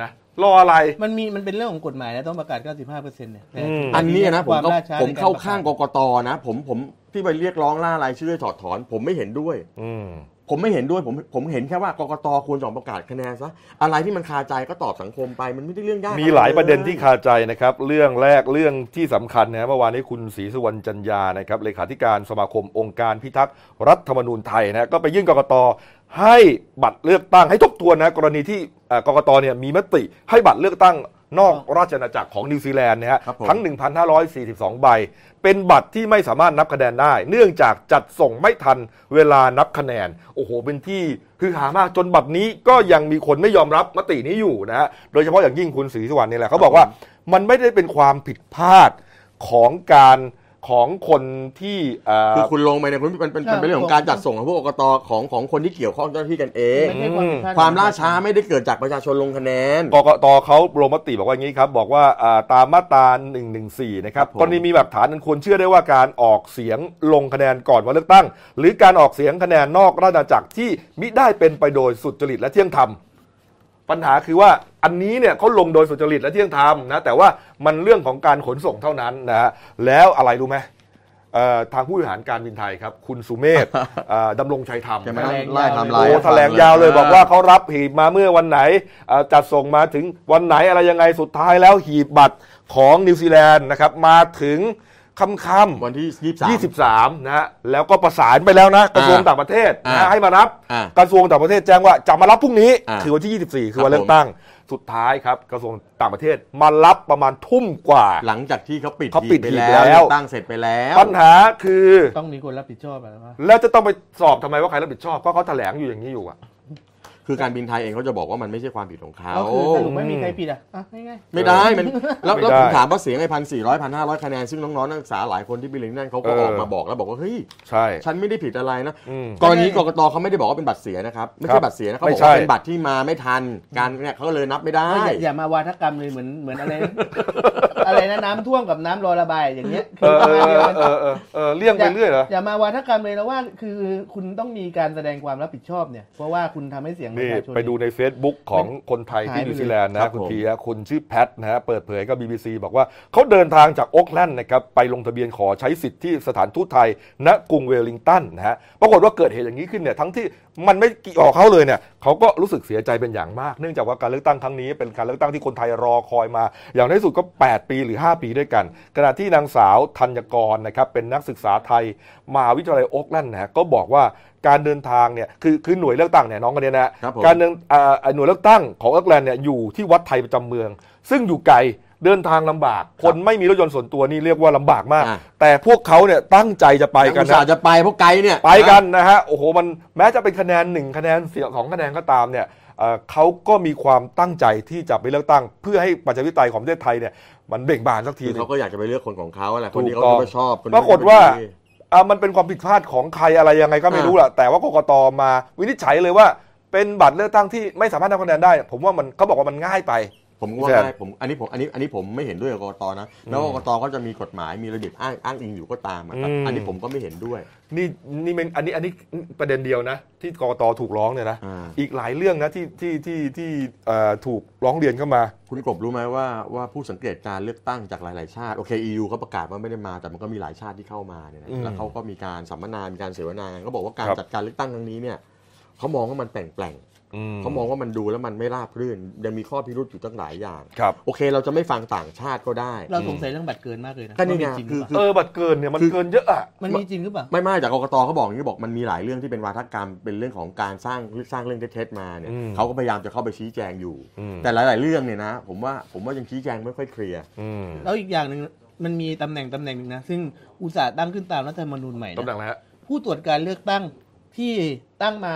S1: นะ รออะไร
S3: มันมีมันเป็นเรื่องของกฎหมายนะต้องประกาศ 95เปอร์เซ็นต์เนี่ยแต่
S1: อืม
S2: อันนี้นะผม
S3: ความ
S2: ก็
S3: ล่ช้
S2: ผม
S3: ในกร
S2: เข้า
S3: ประกศ
S2: ข้างกกตนะ ผมผมที่ไปเรียกร้องล่ารายชื่อให้ถอดถอน ผมไม่เห็นด้วย
S1: อืม
S2: ผผมไม่เห็นด้วยผมผมเห็นแค่ว่ากกตควรจะออกประกาศคะแนนซะอะไรที่มันคาใจก็ตอบสังคมไปมันไม่ได้เรื่องยาก
S1: มีหลายประเด็นที่
S2: ค
S1: คาใจนะครับ เรื่องแรกเรื่องที่สำคัญนะเมื่อวานนี้คุณศรีสุวรรณจันยานะครับเลขาธิการสมาคมองค์การพิทักษ์รัฐธรรมนูญไทยนะก็ไปยื่นกกตให้บัตรเลือกตั้งให้ทบทวนนะกรณีที่เอ่อ กกตเนี่ยมีมติให้บัตรเลือกตั้งนอกราชอาณาจักรของนิวซีแลนด์นะฮะ
S2: ครับผม
S1: ทั้ง 1,542 ใบ เป็นบัตรที่ไม่สามารถนับคะแนนได้ เนื่องจากจัดส่งไม่ทันเวลานับคะแนน โอ้โห เป็นที่คือหามากจนบัตรนี้ก็ยังมีคนไม่ยอมรับมตินี้อยู่นะฮะโดยเฉพาะอย่างยิ่งคุณศรีสุวรรณนี่แหละเขาบอกว่ามันไม่ได้เป็นความผิดพลาดของการ ของคนที่เอ่อ
S2: คือคุณลงไปเนี่ยคุณมันเป็นมันเป็นเรื่องของการจัดส่งของพวกกกตของของคนที่เกี่ยวข้องเจ้าหน้าที่กันเอง
S3: ไม่ใช่ความผิดพลด
S2: ความล่าช้าไม่ได้เกิดจากประชาชนลงคะแนน
S1: กกตเขาลงมติบอกว่าอย่างนี้ครับ บอกว่าอ่าตามมาตรา114นะครับ
S2: ครับผม
S1: กรณีมีหลักฐานอันควรเชื่อได้ว่าการออกเสียงลงคะแนนก่อนวันเลือกตั้ง หรือการออกเสียงคะแนนนอกราชอาณาจักรที่มิได้เป็นไปโดยสุจริตและเที่ยงธรรมปัญหาคือว่า อันนี้เนี่ยเขาลงโดยสุจริตและเที่ยงธรรมนะแต่ว่ามันเรื่องของการขนส่งเท่านั้นนะฮะแล้วอะไรรู้ไหมเอ่อทางผู้บริหารการบินไทยครับ คุณสุเมธเอ่อดำรงชัยธรรม
S2: ใช่ไหม
S1: นะ
S2: ไล่ไทำลาย
S1: โอ้แถลงยาวเลยบอกว่าเขารับหีบมาเมื่อวันไหนเอ่อจัดส่งมาถึงวันไหนอะไรยังไงสุดท้ายแล้วหีบบัตรของนิวซีแลนด์นะครับมาถึงค่ำๆ
S2: วันที่ยี่สิบสาม
S1: 23 นะฮะแล้วก็ประสานไปแล้วนะกระทรวงต่างประเทศนะ
S2: อ่า
S1: ฮะให้มารับ
S2: อ่า
S1: กระทรวงต่างประเทศแจ้งว่าจะมารับพรุ่งนี้
S2: อ่า
S1: คือวันที่ 24 คือ
S2: ครับ
S1: วันเลือกตั้ง สุดท้ายครับกระทรวงต่างประเทศมารับประมาณทุ่มกว่า
S2: หลังจากที่เขาปิด
S1: เขาปิด
S2: ไป
S1: หีบ
S2: แล้ว
S1: แล้ว
S2: เลือกตั้งเสร็จไปแล้ว
S1: ปัญหาคือ
S3: ต้องมีคนรับผิดชอบอะไรวะ
S1: แล้วจะต้องไปสอบทำไมว่าใครรับผิดชอบก็เขาแถลงอยู่อย่างนี้อยู่อะ
S2: คือการบินไทยเองเขาจะบอกว่ามันไม่ใช่ความผิดของเขา
S3: ก็คือสรุปไม่มีใครผิดอะอะง่าย
S2: ไม่ได้มันแล้ว
S1: ไม่
S2: แล้ว
S1: ได้
S2: ผมถามว่าเสียงไอ้พันสี่ร้อยพันห้าร้อยคะแนนซึ่งน้องๆนักศึกษาหลายคนที่ไปเรียนที่นั่นเขาก็
S1: เออ
S2: ออกมาบอกแล้วบอกว่าเฮ้ย
S1: ใช่
S2: ฉันไม่ได้ผิดอะไรนะ
S1: อืม
S2: กรณีกกตเขาไม่ได้บอกว่าเป็นบัตรเสียนะครับไม่
S1: ครั
S2: ใช่
S1: บ
S2: บัตรเสียนะเขา
S1: ไม่
S2: บอก
S1: ใช่
S2: ว่าเป็นบัตรที่มาไม่ทันการเนี่ยเขาก็เลยนับไม่ได้
S3: ๆอย่าอย่ามาวาทกรรมเลยเหมือนเหมือนอะไร อะไรนะ น้ำท่วมกับน้ำรอระบายอย่างเงี้ย
S1: เออเออเออเออเออเออเลี่ยงไปเรื่อยเหรอ
S3: อย่ามาวาทกรรมเลยแล้วว่า คือคุณต้องมีการแสดงความรับผิดชอบเนี่ยเพราะว่าคุณทำให้เสียงประ
S1: นี่
S3: ชาชน
S1: ไปดูใน Facebook ของคนไทยที่
S3: หายไป
S1: นิวซีแลนด์นะครั
S2: บ
S1: คุณ
S2: ผม
S1: พีฮะคุณชื่อแพทนะฮะเปิดเผยกับ BBC บอกว่าเขาเดินทางจากโอ๊กแลนด์นะครับไปลงทะเบียนขอใช้สิทธิ์ที่สถานทูตไทยณกรุงเวลลิงตันนะฮะปรากฏว่าเกิดเหตุอย่างนี้ขึ้นเนี่ยทั้งที่มันไม่เกี่ยวกับเขาเลยเนี่ยเขาก็รู้สึกเสียใจเป็นอย่างมาก เนื่องจากว่าการเลือกตั้งครั้งนี้เป็นการเลือกตั้งที่คนไทยรอคอยมา อย่างในที่สุดก็ 8 ปีหรือ 5 ปีด้วยกัน ขณะที่นางสาวธัญกรนะครับเป็นนักศึกษาไทยมหาวิทยาลัยโอ๊กแลนด์นะฮะก็บอกว่าการเดินทางเนี่ยคือคือหน่วยเลือกตั้งเนี่ยน้องกันเนี่ยนะฮะ
S2: ครับผม
S1: การเดินอ่าหน่วยเลือกตั้งของโอ๊กแลนด์เนี่ยอยู่ที่วัดไทยประจำเมือง ซึ่งอยู่ไกล เดินทางลำบาก คนไม่มีรถยนต์ส่วนตัวนี่เรียกว่าลำบากมาก
S2: อ่า
S1: แต่พวกเขาเนี่ยตั้งใจจะไปกัน
S2: อุตส่า
S1: นะ
S2: ห์จะไปเพราะไกลเนี่ย
S1: ไปกันนะฮะโอ้โหมันแม้จะเป็นคะแนนหนึ่งคะแนนเสียงสองคะแนนก็ตามเนี่ยเอ่อเขาก็มีความตั้งใจที่จะไปเลือกตั้ง เพื่อให้ประชาธิปไตยของประเทศไทยเนี่ยมันเบ่งบานสักที
S2: คือ
S1: หนึง
S2: เขาก็อยากจะไปเลือกคนของเขาแหละ
S1: ถู
S2: คน
S1: ก
S2: ที่เขา
S1: ต้อง
S2: ไม่ชอบคนที่
S1: ปรากฏว่า
S2: ไม่ดี
S1: อ่ามันเป็นความผิดพลาดของใครอะไรยังไงก็ไม่รู้แหละแต่ว่ากกตมาวินิจฉัยเลยว่า เป็นบัตรเลือกตั้งที่ไม่สามารถทำคะแนนได้ ผมว่ามันเขาบอกว่ามันง่ายไป
S2: ผมก็ว่า
S1: แซม
S2: ได้ผมอันนี้ผมอันนี้อันนี้ผมไม่เห็นด้วยกับกกตนะแล้วกกตก็จะมีกฎหมายมีระเบียบอ้างอ้างอิงอยู่ก็ตามอะครับ
S1: อืม
S2: อันนี้ผมก็ไม่เห็นด้วย
S1: นี่นี่เป็นอันนี้อันนี้ประเด็นเดียวนะ ที่กกตถูกร้องเนี่ยนะ
S2: อ่า
S1: อีกหลายเรื่องนะที่ที่ที่ที่เอ่อถูกร้องเรียนเข้ามา
S2: คุณกบรู้ไหมว่าว่าผู้สังเกตการเลือกตั้งจากหลาย ๆ ชาติโอเค EU เขาประกาศว่าไม่ได้มาแต่มันก็มีหลายชาติที่เข้ามาเนี่ยนะ
S1: อืม
S2: แล้วเขาก็มีการสัมมนา มีการเสวนาเขาบอกว่าการ
S1: ครับ
S2: จัดการเลือกตั้งครั้งนี้เนี่ยเขามองว่ามันแปลงแปลง
S1: อื
S2: เขามองว่ามันดูแล้วมันไม่ราบรื่น ยังมีข้อพิรุธอยู่ตั้งหลายอย่าง
S1: ครับ
S2: โอเค เราจะไม่ฟังต่างชาติก็ได้
S3: เราสงสัยเรื่องบัตรเกินมากเลยนะ
S2: ก็นี่ไง
S3: ว่ามีจริงห
S2: คื
S3: รืออเป
S2: คือ
S3: ล่า
S1: เออบัตรเกินเนี่ยมัน
S2: คือ
S1: เกินเยอะอะ
S3: มันมีจริงหรือเปล่า
S2: ไม่ไม่จากกกตเขาบอกอย่างนี้บอกมันมีหลายเรื่องที่เป็นวาทกรรมเป็นเรื่องของการสร้างสร้างเรื่องเท็จๆมาเนี่ย
S1: อืม
S2: เขาก็พยายามจะเข้าไปชี้แจงอยู่
S1: อืม
S2: แต่หลาย ๆ เรื่องเนี่ยนะผมว่าผมว่ายังชี้แจงไม่ค่อยเคลียร์
S1: อืม
S3: แล้วอีกอย่างหนึ่งมันมีตำแหน่งตำแหน่งหนึ่งนะ ซึ่งอุตสาห์ตั้งขึ้นตามรัฐธรรมนูญใหม่
S1: ตำแหน่
S3: นะ
S1: งอะไรฮะ
S3: ผู้ตรวจการเลือกตั้ง ที่ตั้งมา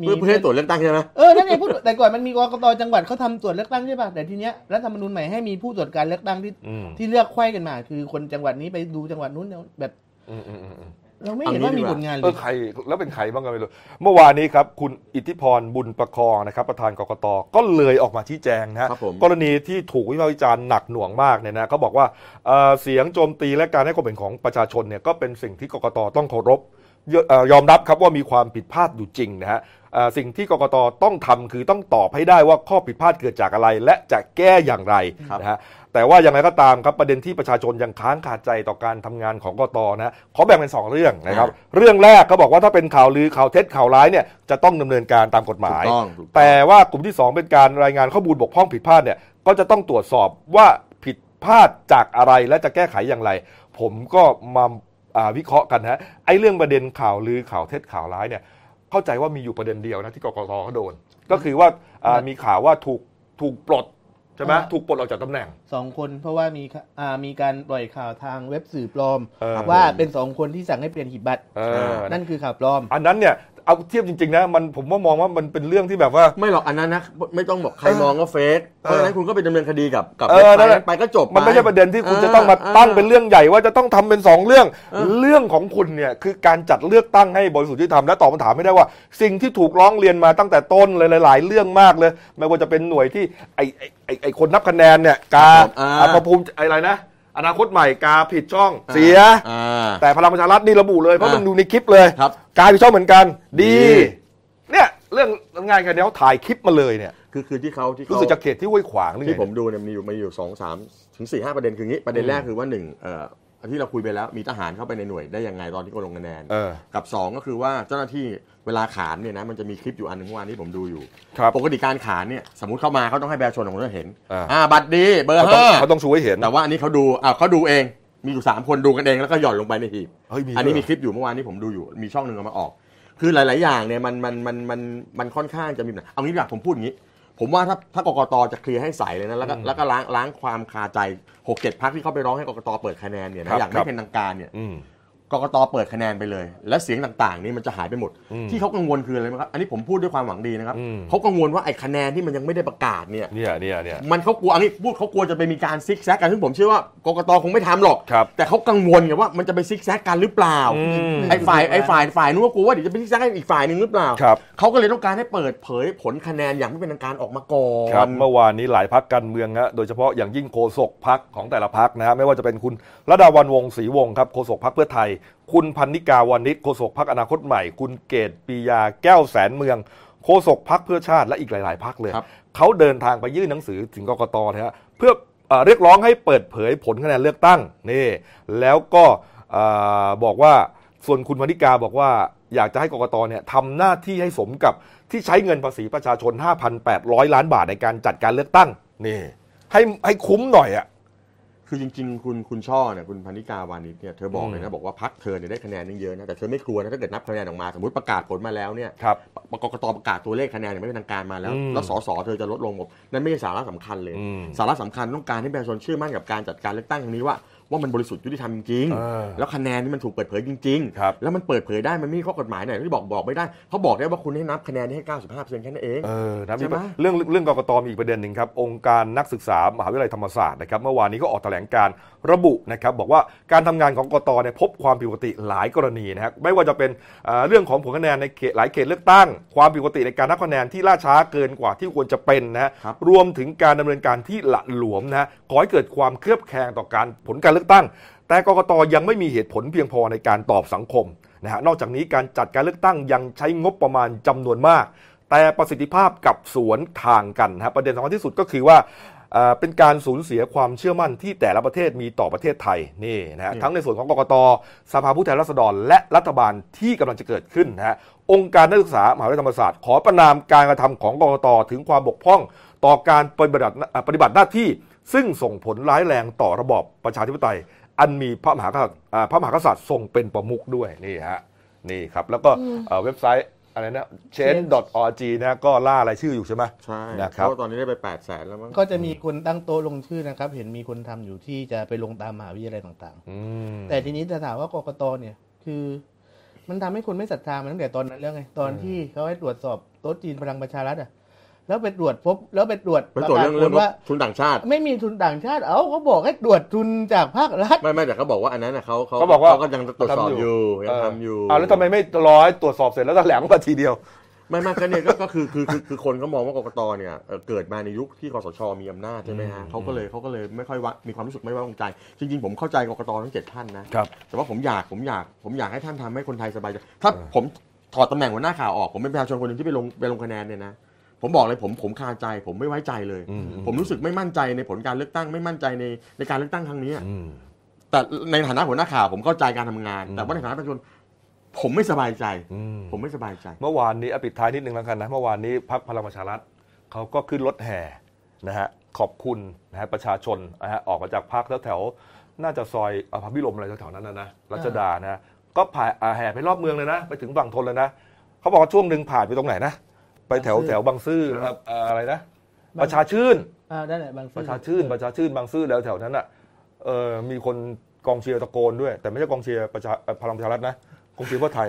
S3: มี
S2: เพื่อเพื่อให้ตรวจเลือกตั้งใช่ไหม
S3: เออนั่นไงผู้ตรวจแต่ก่อนมันมีกกตจังหวัดเขาทำตรวจเลือกตั้งใช่ป่ะแต่ทีเนี้ยรัฐธรรมนูญใหม่ให้มีผู้ตรวจการเลือกตั้งที่
S1: อืม
S3: ที่เลือกไขว้กันมา คือคนจังหวัดนี้ไปดูจังหวัดนู้นเนี่ยแบบ
S1: อืมอืมอืมอืม
S3: เราไม่เห็นว่ามีผลงานเล
S1: เออยใครแล้วเป็นใครบ้างก็ไม่รู้เมื่อวานนี้ครับ คุณอิทธิพรบุญประคองนะครับ ประธานกกตก็เลยออกมาชี้แจงนะฮะ
S2: ครับผม
S1: กรณีที่ถูกวิพากษ์วิจารณ์หนักหน่วงมากเนี่ยนะเขาบอกว่าเอ่อเสียงโจมตีและการให้ความเห็นของประชาชนเนี่ยก็เป็นสิ่งที่กกตต้องเคารพเยอะเอ่อยอมรับครับว่ามีความผิดพลาดอยู่จริงนะฮะเอ่อสิ่งที่กกตต้องทำคือต้องตอบให้ได้ว่าข้อผิดพลาดเกิดจากอะไร และจะแก้อย่างไร
S2: ครับ
S1: นะฮะแต่ว่าอย่างไรก็ตามครับประเด็นที่ประชาชนยังค้างคาใจต่อการทำงานของกตนะขอแบ่งเป็นสองเรื่องนะครับ เรื่องแรกเขาบอกว่าถ้าเป็นข่าวลือข่าวเท็จข่าวร้ายเนี่ยจะต้องดำเนินการตามกฎหมาย
S2: ถูกต้องถูกต้อง
S1: แต่ว่ากลุ่มที่ 2 เป็นการรายงานข้อมูลบกพร่องผิดพลาดเนี่ยก็จะต้องตรวจสอบว่าผิดพลาดจากอะไรและจะแก้ไขอย่างไร ผมก็มาอ่า วิเคราะห์กันนะไอ้เรื่องประเด็นข่าวลือข่าวเท็จข่าวร้ายเนี่ยเข้าใจว่ามีอยู่ประเด็นเดียวนะที่กกตเขาโดน ก็คือว่าอ่ามีข่าวว่าถูกถูกปลดใช่ไหม
S3: อ่า
S1: ถูกปลดออกจากตำแหน่ง
S3: สองคนเพราะว่ามีข่าอ่ามีการปล่อยข่าวทางเว็บสื่อปลอม
S1: เออ
S3: ว่าเป็นสองคนที่สั่งให้เปลี่ยนหีบบัตร
S1: เออ
S3: นั่นคือข่าวปลอม
S1: อันนั้นเนี่ย เอาเทียบจริงๆนะมันผมว่ามองว่ามันเป็นเรื่องที่แบบว่า
S2: ไม่หรอกอันนั้นนะไม่ต้องบอกใครมองก็เฟซเพราะฉะนั้นคุณก็ไปดำเนินคดีกับกับ
S1: เอ
S2: เว็บ
S1: อ
S2: ไซ
S1: นั่นแหละ
S2: ต์ไปก็จบ
S1: มันไม่ใช่ประเด็นที่คุณจะต้องมาตั้งเป็นเรื่องใหญ่ว่าจะต้องทำเป็นสองเรื่อง เรื่องของคุณเนี่ยคือการจัดเลือกตั้งให้บริสุทธิ์ยุติธรรมและตอบคำถามไม่ได้ว่า สิ่งที่ถูกร้องเรียนมาตั้งแต่ต้นเลยหลาย ๆ เรื่องมากเลย ไม่ว่าจะเป็นหน่วยที่ไอไอไอไอคนนับคะแนนเนี่ยกา
S2: อ่า
S1: อ่าประภูมิอะไรนะอนาคตใหม่กาผิดช่องเสีย
S2: อ่า
S1: แต่พลังประชารัฐนี่ระบุเลยเพราะ
S2: อ่ามั
S1: มันดูในคลิปเลย
S2: ครับ
S1: กาผิดช่องเหมือนกันดี
S2: ดี
S1: เนี่ยเรื่องง่ายแค่นี้เขาถ่ายคลิปมาเลยเนี่ย
S2: คือคือที่เขาที่
S1: รู้
S2: เขา
S1: สึกจะเขตที่ห้วยขวางหรือไง
S2: ที่ผมดูเนี่ยมีอยู่มีอยู่สองสามถึงสี่ห้าประเด็นคืองี้ประเด็นแรกคือว่าหนึ่งเอ่ออันที่เราคุยไปแล้วมีทหารเข้าไปในหน่วยได้ยังไงตอนที่เขาลงคะแนน
S1: เออ
S2: กับสองก็คือว่าเจ้าหน้าที่เวลาขานเนี่ยนะมันจะมีคลิปอยู่อันหนึงเมื่อวานที่ผมดูอยู่
S1: ครับ
S2: ปกติการขานเนี่ยสมมติเข้ามาเขาต้องให้ประชาชนของเราเห็น
S1: อ่า
S2: อ่าบัตรดีเบอร์
S1: เขาต้อง
S2: ห้า
S1: เขาต้องชูให้เห็น
S2: แต่ว่าอันนี้เขาดูอ่าเขาดูเอง มีอยู่สามคนดูกันเองแล้วก็หย่อนลงไปในหีบ
S1: เฮ้ยมี
S2: อันนี้
S1: ด้วยเหรอ
S2: มีคลิปอยู่เมื่อวานนี้ผมดูอยู่มีช่องหนึ่งเอามาออก คือหลาย ๆ อย่างเนี่ยมันมันมันมันมันค่อนข้างจะมีปัญหาเอางี้ดีกว่าผมพูดอย่างนี้ ผมว่าถ้าถ้ากกตจะเคลียร์ให้ใสเลยนะแล้วก็แล้วก็ล้างล้างความคาใจหกเจ็ดพักที่เขาไปร้องให้กกตเปิดคะแนนเนี่ย
S1: ครั
S2: นะ
S1: บ
S2: อย่าง
S1: ครั
S2: ไม่
S1: บ
S2: เป็นทางการเนี่ย
S1: อืม
S2: กกตเปิดคะแนนไปเลย และเสียงต่างๆ นี่มันจะหายไปหมด
S1: อืม
S2: ที่เขากังวลคืออะไรไหมครับอันนี้ผมพูดด้วยความหวังดีนะครับ
S1: อืม
S2: เขากังวลว่าไอ้คะแนนที่มันยังไม่ได้ประกาศเนี่ย
S1: เนี่ยเนี่ยเนี่ย
S2: มันเขากลัวอันนี้พูดเขากลัวจะไปมีการซิกแซกกันซึ่งผมเชื่อว่ากกตคงไม่ทำหรอก
S1: ครับ
S2: แต่เขากังวลไงว่ามันจะไปซิกแซกกันหรือเปล่า
S1: อืม
S2: ไอ้ฝ่ายไอ้ฝ่ายฝ่ายนู้นก็กลัวว่าเดี๋ยวจะไปซิกแซกให้อีกฝ่ายหนึ่งหรือเปล่า
S1: ครับ
S2: เขาก็เลยต้องการให้เปิดเผยผลคะแนนอย่างไม่เป็นทางการออกมาก่อน
S1: ครับเมื่อวานนี้หลายพักการเมืองฮะโดยเฉพาะอย่างยิ่งโฆษกพักของแต่ละพักนะฮะไม่ว่าจะเป็นคุณระดาวันวงศ์ศรีวงศ์ครับโฆษกพักเพื่อไทย คุณพันนิกาวานิชโฆษกพักอนาคตใหม่ คุณเกตปียาแก้วแสนเมืองโฆษกพักเพื่อชาติและอีกหลาย ๆ พักเลย
S2: ครับ
S1: เขาเดินทางไปยื่นหนังสือถึงกกตนะฮะเพื่อเอ่อเรียกร้องให้เปิดเผยผลคะแนนเลือกตั้งนี่แล้วก็เอ่อบอกว่าส่วนคุณพันนิกาบอกว่าอยากจะให้กกตเนี่ยทำหน้าที่ให้สมกับที่ใช้เงินภาษีประชาชน 5,800 ล้านบาทในการจัดการเลือกตั้งนี่ให้ให้คุ้มหน่อยอะ
S2: คือจริง ๆ คุณคุณช่อเนี่ยคุณพันนิกาวานิชเนี่ยเธอบอกเลย
S1: อื
S2: นะ
S1: ม
S2: บอกว่าพักเธอเนี่ยได้คะแนนนี่เยอะนะแต่เธอไม่กลัวนะถ้าเกิดนับคะแนนออกมาสมมติประกาศผลมาแล้วเนี่ย
S1: ครับ
S2: กกตประกาศตัวเลขคะแนนอย่างไม่เป็นทางการมาแล้ว
S1: อืม
S2: แล้วสสเธอจะลดลงหมดนั่นไม่ใช่สาระสำคัญเลย
S1: อืม
S2: สาระสำคัญต้องการให้ประชาชนเชื่อมั่นกับการจัดการเลือกตั้งครั้งนี้ว่า ว่ามันบริสุทธิ์ยุติธรรมจริง
S1: เออ
S2: ๆแล้วคะแนนนี่มันถูกเปิดเผยจริง
S1: ครับ
S2: แล้วมันเปิดเผยได้มันไม่มีข้อกฎหมายไหนที่บอกบอกไม่ได้เขาบอกได้ว่าคุณให้นับคะแนนนี้ให้95%แค่นั้นเอง
S1: เออนะ
S2: ใช่
S1: มี
S2: ไหม
S1: เรื่องเรื่องกกตมีอีกประเด็นหนึ่งครับองค์การนักศึกษามหาวิทยาลัยธรรมศาสตร์นะครับเมื่อวานนี้ก็ออกแถลงการระบุนะครับบอกว่าการทำงานของกกตเนี่ยพบความผิดปกติหลายกรณีนะครับไม่ว่าจะเป็นเอ่อเรื่องของผลคะแนนในเขตหลายเขตเลือกตั้ง ความผิดปกติในการนับคะแนนที่ล่าช้าเกินกว่าที่ควรจะเป็นนะฮะ
S2: ครับ
S1: รวมถึงการดำเนินการที่หละหลวมนะฮะก่อให้เกิดความเคลือบแคลงต่อการผลการเลือกตั้ง แต่กกตยังไม่มีเหตุผลเพียงพอในการตอบสังคมนะฮะนอกจากนี้การจัดการเลือกตั้งยังใช้งบประมาณจำนวนมาก แต่ประสิทธิภาพกับสวนทางกันนะฮะประเด็นสำคัญที่สุดก็คือว่าเอ่อเป็นการสูญเสียความเชื่อมั่นที่แต่ละประเทศมีต่อประเทศไทยนี่นะฮะ
S2: นี่
S1: ทั้งในส่วนของกกตสภาผู้แทนราษฎร และรัฐบาลที่กำลังจะเกิดขึ้นนะฮะองค์การนักศึกษามหาวิทยาลัยธรรมศาสตร์ขอประนามการกระทำของกกตถึงความบกพร่อง ต่อการปฏิบัติเอ่อปฏิบัติหน้าที่ ซึ่งส่งผลร้ายแรงต่อระบอบประชาธิปไตย อันมีพระมหากษัตริย์อ่าพระมหากษัตริย์ทรงเป็นประมุขด้วยนี่ฮะนี่ครับ แล้วก็เอ่อเว็บไซต์อะไรนะ change.org นะก็ล่ารายชื่ออยู่ใช่ไหม
S2: ใช่
S1: นะครับ
S2: เพราะว่าตอนนี้ได้ไป 8 0 0แสนแล้วมั้ง
S3: ก็จะมีคนตั้งโต๊ะลงชื่อนะครับ เห็นมีคนทำอยู่ที่จะไปลงตามมหาวิทยาลัยต่าง
S1: อืม
S3: ๆแต่ทีนี้จะถามว่ากกตเนี่ยคือ มันทำให้คนไม่ศรัทธามันตั้งแต่ตอนนั้นแล้วไง ตอนที่เขาให้ตรวจสอบโต๊ะจีนพลังประชารัฐอะ แล้วไปตรวจพบแล้วไปตรวจ
S2: เป็นตัวจเรื่อง
S3: ปะ
S2: เรื่
S3: กา
S2: อง
S3: ศผลว่า
S2: ทุนต่างชาติ
S3: ไม่มีทุนต่างชาติ เอ้าเขาบอกให้ตรวจทุนจากภาครัฐ
S2: ไม่ไม่แต่เขาบอกว่าอันนั้นน่ะเขาเขา
S1: เขาบอกว่า
S2: ก็ยังตรวจสอบอยู่ยังทำอยู่
S1: เอ้าวแล้วทำไมไม่รอให้ตรวจสอบเสร็จแล้วแถลงมาทีเดียว
S2: ไม่ไม่ก็เนี่ยก็ก็คือคือคือคือคนก็มองว่ากกตเนี่ยเอ่อเกิดมาในยุคที่คอสชมีอำนาจใช่ไหมฮะ
S1: อืม
S2: เขาก็เลยเขาก็เลยไม่ค่อยว่ามีความรู้สึกไม่ไว้วางใจ จริงๆ ผมเข้าใจกกตทั้งเจ็ดท่านนะครับแต่ว่าผมอยากผมอยากผมอยากให้ท่านทำให้คนไทยสบายใจถ้าผมถอดตำแหน่งหัวหน้าข่าวออกผมเป็นประชาชนคนหนึ่งที่ไปลงไปลงคะแนนเนี่ยนะ ผมบอกเลยผมผมคาใจ ผมไม่ไว้ใจเลย
S1: อืม
S2: ผมรู้สึกไม่มั่นใจในผลการเลือกตั้ง ไม่มั่นใจในในการเลือกตั้งครั้งนี้อะ
S1: อืม
S2: แต่ในฐานะหัวหน้าข่าวผมเข้าใจการทำงาน
S1: อืม
S2: แต่ว่าในฐานะประชาชนผมไม่สบายใจ
S1: อืม
S2: ผมไม่สบายใจ
S1: เมื่อวานนี้อะปิดท้ายนิดนึงแล้วกันนะ เมื่อวานนี้พักพลังประชารัฐเขาก็ขึ้นรถแห่นะฮะขอบคุณนะฮะประชาชนนะฮะออกมาจากพักแถวๆน่าจะซอยอภพิรมอะไรแถวๆนั้นนะนะรัชดานะก็ผ่านอ่าแห่ไปรอบเมืองเลยนะ ไปถึงฝั่งทนเลยนะเขาบอกว่าช่วงหนึ่งผ่านไปตรงไหนนะ ไปแถวแถวบางซื่อนะครับอ่าอะไรนะ ประชาชื่น
S3: อ่าได้แหละบาง
S1: ป
S3: ซื่อ
S1: ระชาชื่นประชาชื่นบางซื่อแล้วแถวนั้นอะเออมีคนกองเชียร์ตะโกนด้วย แต่ไม่ใช่กองเชียร์ประชาเอ่อพลังประชารัฐนะกองเชียร์เพื่อไทย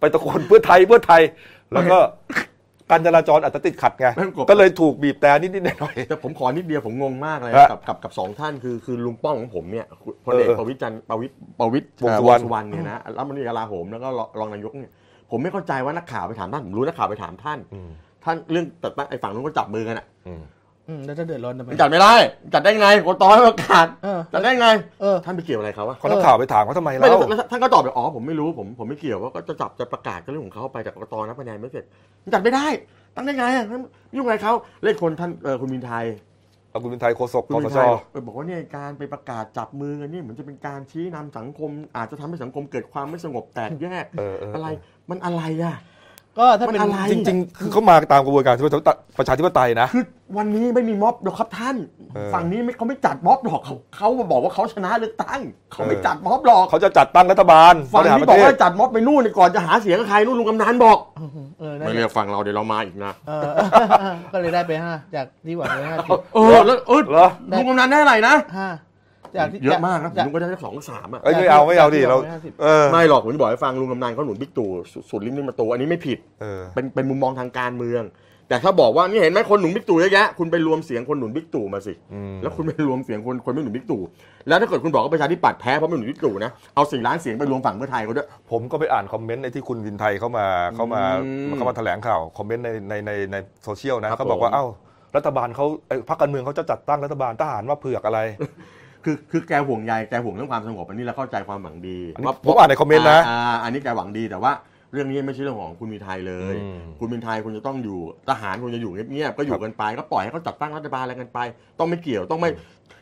S1: ไปตะโกนเพื่อไทยเพื่อไทย แล้วก็การจราจรอาจจะติดขัดไง
S2: ไม่ต้องกลัว
S1: ก็เลยถูกบีบแต่นิดๆหน่อย
S2: แต่ผมขอนิดเดียวผมงงมากเลย
S1: ฮะ
S2: กับกับกับสองท่านคือคือลุงป้องของผมเนี่ยพลเอก
S1: เออ
S2: ประวิตรจันทร์ประวิตรประวิตร
S1: วงสุ
S2: เอ่อ
S1: วรรณ
S2: สุวรรณเนี่ยนะรัฐมนตรีกลาโหมแล้วก็รองรองนายกเนี่ย ผมไม่เข้าใจว่านักข่าวไปถามท่านผมรู้นักข่าวไปถามท่าน
S1: ๆอืม
S2: ท่านเรื่องแต่ไอ้ฝั่งนู้นก็จับมือกันอะ
S1: อืม
S3: อืมแล้วจะเดือดร้อนทำไม
S2: มันจัดไม่ได้ จัดได้ไงกตให้ประกาศ
S3: เออ
S2: จัดได้ไง
S3: เออ
S2: ท่านไปเกี่ยวอะไรเขาวะ
S1: ก็นักข่าวไปถามเขาทำไม
S2: ไม่
S1: เล่า
S2: แล้วแล้วท่านก็ตอบไปอ๋อผมไม่รู้ผมผมไม่เกี่ยวว่าก็จะจับจะประกาศก็เรื่องของเขาไปจากกตนับคะแนนไม่เสร็จมันจัดไม่ได้ ตั้งได้ไงอะยุ่งอะไรเขาเลขคนท่านเออคุณมินไทย
S1: เอาคุณเป็นไทยโฆษก
S2: คุณ
S1: คอ
S2: มิ
S1: ส
S2: น
S1: ช
S2: ไทยเออบอกว่าเนี่ยการไปประกาศจับมือกันนี่เหมือนจะเป็นการชี้นำสังคม อาจจะทำให้สังคมเกิดความไม่สงบแตกแยก
S1: เออเออ
S2: อะไรมันอะไรอะ
S3: ก็ถ้าเป็น
S2: มันอะไร
S1: จริง ๆ คือเขามาตามกระบวนการประชาธิปไตยนะ
S2: คือ วันนี้ไม่มีม็อบหรอกครับท่าน
S1: เออ
S2: ฝั่งนี้ไม่เขาไม่จัดม็อบหรอกเขาเขามาบอกว่าเขาชนะเลือกตั้ง เขาไม่จัดม็อบหรอก
S1: เขาจะจัดตั้งรัฐบาล
S2: ฝั่ง
S1: บริหาร
S2: ที่
S1: ป
S2: บอก
S1: ระเทศ
S2: ว่าจัดม็อบไปนู่นนี่ก่อนจะหาเสียงกับใครนู่นลุงกำนันบอก
S3: เออนั่น
S2: ไม่
S3: แห
S2: เรีย
S3: ละ
S2: กฟังเราเดี๋ยวเรามาอีกนะ
S3: เออก็เลยได้ไปห้าจากที่หวังไว้ห้าสิบ
S2: เออแล้วเออ
S1: เหรอ
S2: ลุงกำนันได้อะไรนะ
S3: ห้าจากที่
S2: เยอะมากนะ
S3: จาก
S2: ลุงก็ได้แค่สองสามอะ
S1: เอ้ยไม่เอาไม่เอาดิเรา
S3: จากที่ห้าสิบ
S1: เออ
S2: ไม่หรอกผมจะบอกให้ฟังลุงกำนันเขาหนุนบิ๊กตู่สุสุดลิ่มทิ่มประตูอันนี้ไม่ผิด
S1: เออ
S2: เป็นเป็นมุมมองทางการเมือง แต่ถ้าบอกว่านี่เห็นไหมคนหนุนบิ๊กตู่เยอะแยะคุณไปรวมเสียงคนหนุนบิ๊กตู่มาสิ
S1: อืม
S2: แล้วคุณไปรวมเสียงคนคนไม่หนุนบิ๊กตู่แล้วถ้าเกิดคุณบอกว่าประชาธิปัตย์แพ้เพราะไม่หนุนบิ๊กตู่นะเอาสี่ล้านเสียงไปรวมฝั่งเพื่อไทยเขาด้วย
S1: ผมก็ไปอ่านคอมเมนต์ในที่คุณวินไทยเข้ามาเข้ามา
S2: อืม
S1: เข้ามาแถลงข่าวคอมเมนต์ในในในในโซเชียลนะครับเขาบอกว่า
S2: ผม
S1: เอ้ารัฐบาลเขาไอ้พรรคการเมืองเขาจะจัดตั้งรัฐบาลทหารมาเผือกอะไร
S2: คือคือแกห่วงใยแกห่วงเรื่องความสงบอันนี้เราเข้าใจความหวังดี
S1: อันนี้ผมอ่านในคอมเมนต์นะ
S2: อ่าอันนี้แกหวังดีแต่ว่า เรื่องนี้ไม่ใช่เรื่องของคุณมีไทยเลย
S1: อืม
S2: คุณมีไทยคุณจะต้องอยู่ทหารคุณจะอยู่เงียบๆก็อยู่กันไปก็ปล่อยให้เขาจัดตั้งรัฐบาลอะไรกันไป ต้องไม่เกี่ยวต้องไม่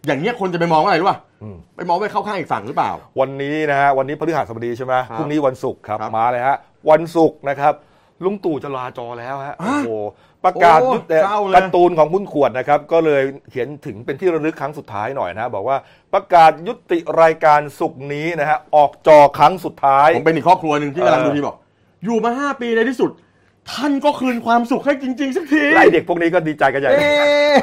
S2: อย่างเงี้ยคนจะไปมองว่าอะไรรู้ป่ะ
S1: อืม
S2: ไปมองว่าเข้าข้างอีกฝั่งหรือเปล่า
S1: วันนี้นะฮะวันนี้พฤหัสบดีใช่ไหม
S2: ครับ
S1: พรุ่งนี้วันศุกร์ครับ
S2: ครับ
S1: มาเลยฮะวันศุกร์นะครับลุงตู่จะลาจอแล้วฮะโอ้
S2: ฮะ
S1: โหประกาศ
S2: โอ้
S1: ยุติ
S2: เศร้าเลย
S1: การ์ตูนของคุณขวดนะครับ ก็เลยเขียนถึงเป็นที่ระลึกครั้งสุดท้ายหน่อยนะ บอกว่าประกาศยุติรายการศุกร์นี้นะฮะออกจอครั้งสุดท้าย
S2: ผมเป็นอีกครอบครัวหนึ่งที่กำลัง
S1: เออ
S2: ดูทีบอก อยู่มาห้าปีในที่สุด ท่านก็คืนความสุขให้จริง ๆ สักที
S1: ไล่เด็กพวกนี้ก็ดีใจกันใหญ่
S2: เอ๊ะ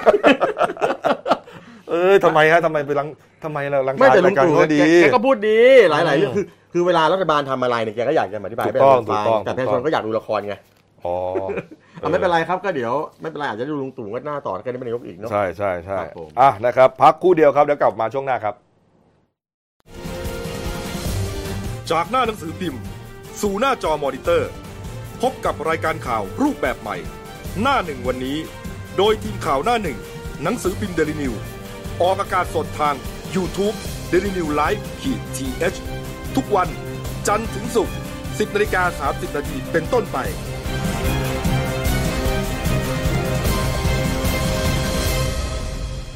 S1: เออทำไมฮะทำไมไปรังทำไมเรารัง
S2: ไม่แต่ลุ
S1: รางยการ
S2: ตู่
S1: เขาดี
S2: แกแกก็พูดดีหลายๆเรื่อง
S1: อืม
S2: คือคือเวลารัฐบาลทำอะไรเนี่ยแกก็อยากจะมาอธิบาย
S1: ถูก
S2: ให้
S1: ต้อง
S2: ประชาชนฟั
S1: ถูกต้อง
S2: แต่ประชา
S1: ถูก
S2: ช
S1: ต้อนง
S2: ก็อยากดูละครไง
S1: อ๋อ
S2: เอาไม่เป็นไรครับก็เดี๋ยวไม่เป็นไรอาจจะดูลุงตู่ก็หน้าต่อแล้วก็ได้เป็นนายกอีกเนาะ
S1: ใช่ใช่ใช่
S2: ครับผม
S1: อะนะครับ พักครู่เดียวครับเดี๋ยวกลับมาช่วงหน้าครับ จากหน้าหนังสือพิมพ์ สู่หน้าจอมอนิเตอร์ พบกับรายการข่าวรูปแบบใหม่ หน้าหนึ่งวันนี้ โดยทีมข่าวหน้าหนึ่ง หนังสือพิมพ์เดลิวิวออกอากาศสดทาง YouTube d e l i n e w l i v e ขีดทีทุกวันจันทร์ถึงศุกร์10นาฬิกา30นาทีเป็นต้นไป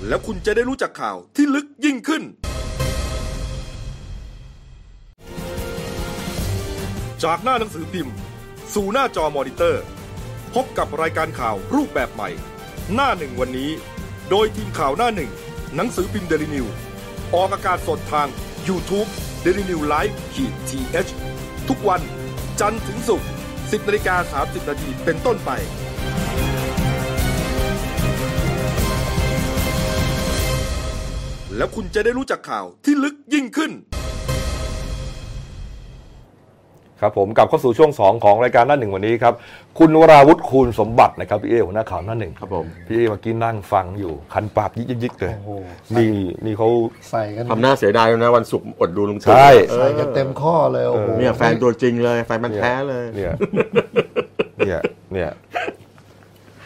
S1: แล้วคุณจะได้รู้จักข่าวที่ลึกยิ่งขึ้น จากหน้าหนังสือพิมพ์ สู่หน้าจอมอนิเตอร์ พบกับรายการข่าวรูปแบบใหม่ หน้าหนึ่งวันนี้ โดยทีมข่าวหน้าหนึ่ง หนังสือพิมพ์เดลิวิวออกอากาศสดทาง YouTube d e l i n e w l i v e ขีดทีทุกวันจันทร์ถึงศุกร์10นาฬิกา30นาทีเป็นต้นไป แล้วคุณจะได้รู้จักข่าวที่ลึกยิ่งขึ้น ครับผมกลับเข้าสู่ช่วง 2 ของรายการหน้าหนึ่งวันนี้ครับ คุณวราวุฒิคูณสมบัตินะครับพี่เอหัวหน้าข่าวหน้าหนึ่ง
S2: ครับผม
S1: พี่เอเมื่อกี้นั่งฟังอยู่คันปากยิกยิกๆเลย
S4: โอ้โห
S1: นี่นี่เขา
S4: ใส่กัน
S2: ทำหน้าเสียดายนะวันศุกร์อดดูลุงตู่
S1: ใช่
S2: เออ
S4: ใส่กันเต็มข้อเลยโอ้โห
S2: เนี่ยแฟนตัวจริงเลยแฟนมันธุ์แท้เลย
S1: เนี่ยเนี่ยเนี่ย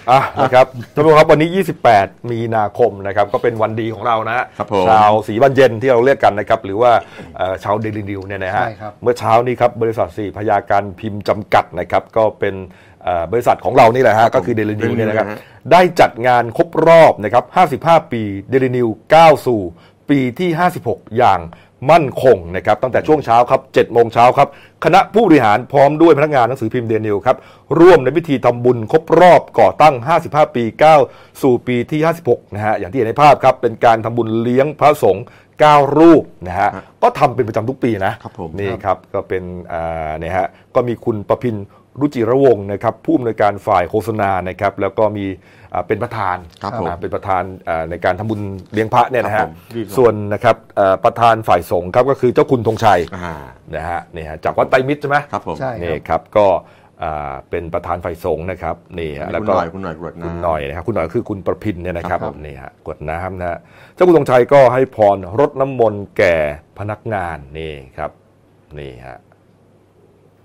S1: อะนะครับท่านผู้ชมครับวันนี้ 28 มีนาคมนะครับก็เป็นวันดีของเรานะฮะ
S2: ครับผม
S1: ชาวสีบันเย็นที่เราเรียกกันนะครับหรือว่าเอ่อชาวเดลินิวเนี่ยนะฮะ
S4: ใช่ครับ
S1: เมื่อเช้านี้ครับบริษัทสี่พยาการพิมพ์จำกัดนะครับก็เป็นเอ่อบริษัทของเรานี่แหละฮะก็คือเดลินิว
S2: Daily
S1: เนี่ยนะครับ
S2: นะฮะ
S1: ได้จัดงานครบรอบนะครับ 55 ปีเดลินิวก้าวสู่ ปีที่ 56 อย่าง มั่นคงนะครับตั้งแต่ช่วงเช้าครับ7โมงเช้าครับ คณะผู้บริหารพร้อมด้วยพนักงานหนังสือพิมพ์เดลินิวครับ ร่วมในพิธีทำบุญครบรอบก่อตั้ง 55 ปีก้าวสู่ปีที่ 56 นะฮะ อย่างที่เห็นในภาพครับ เป็นการทำบุญเลี้ยงพระสงฆ์9 รูปนะฮะ ก็ทำเป็นประจำทุกปีนะครับ
S2: ผม
S1: นี่ครับก็เป็นอ่าเนี่ยฮะก็มีคุณประพิน รุจิระวงศ์นะครับผู้อำนวยการฝ่ายโฆษณานะครับแล้วก็มีอ่าเป็นประธาน
S2: ครับผม
S1: อ่าเป็นประธานอ่าในการทำบุญเลี้ยงพระเนี่ยนะ
S2: ครั
S1: ฮะ
S2: บผมรีบครับ
S1: ส่วนนะครับเอ่อประธานฝ่ายสงฆ์ครับก็คือเจ้าคุณธงชัย
S2: อ่า
S1: นะฮะนี่ฮะจากวัดไตรมิตรใช่ไหม
S2: ครับผม
S3: ใช่
S1: นี่ครับก็อ่าเป็นประธานฝ่ายสงฆ์นะครับนี่ฮะ
S2: อัน
S1: แล้
S2: นี้
S1: ว
S2: คุณ
S1: ก็
S2: หน่อยคุณหน่อยกรวด
S1: คุณ
S2: น้ำ
S1: หน่อยนะครับคุณหน่อยคือคุณประพินเนี่ยนะครับ
S2: ครับ
S1: นี่ฮะกวดน้ำนะฮะเจ้าคุณธงชัยก็ให้พรรดน้ำมนต์แก่พนักงานนี่ครับนี่ฮะ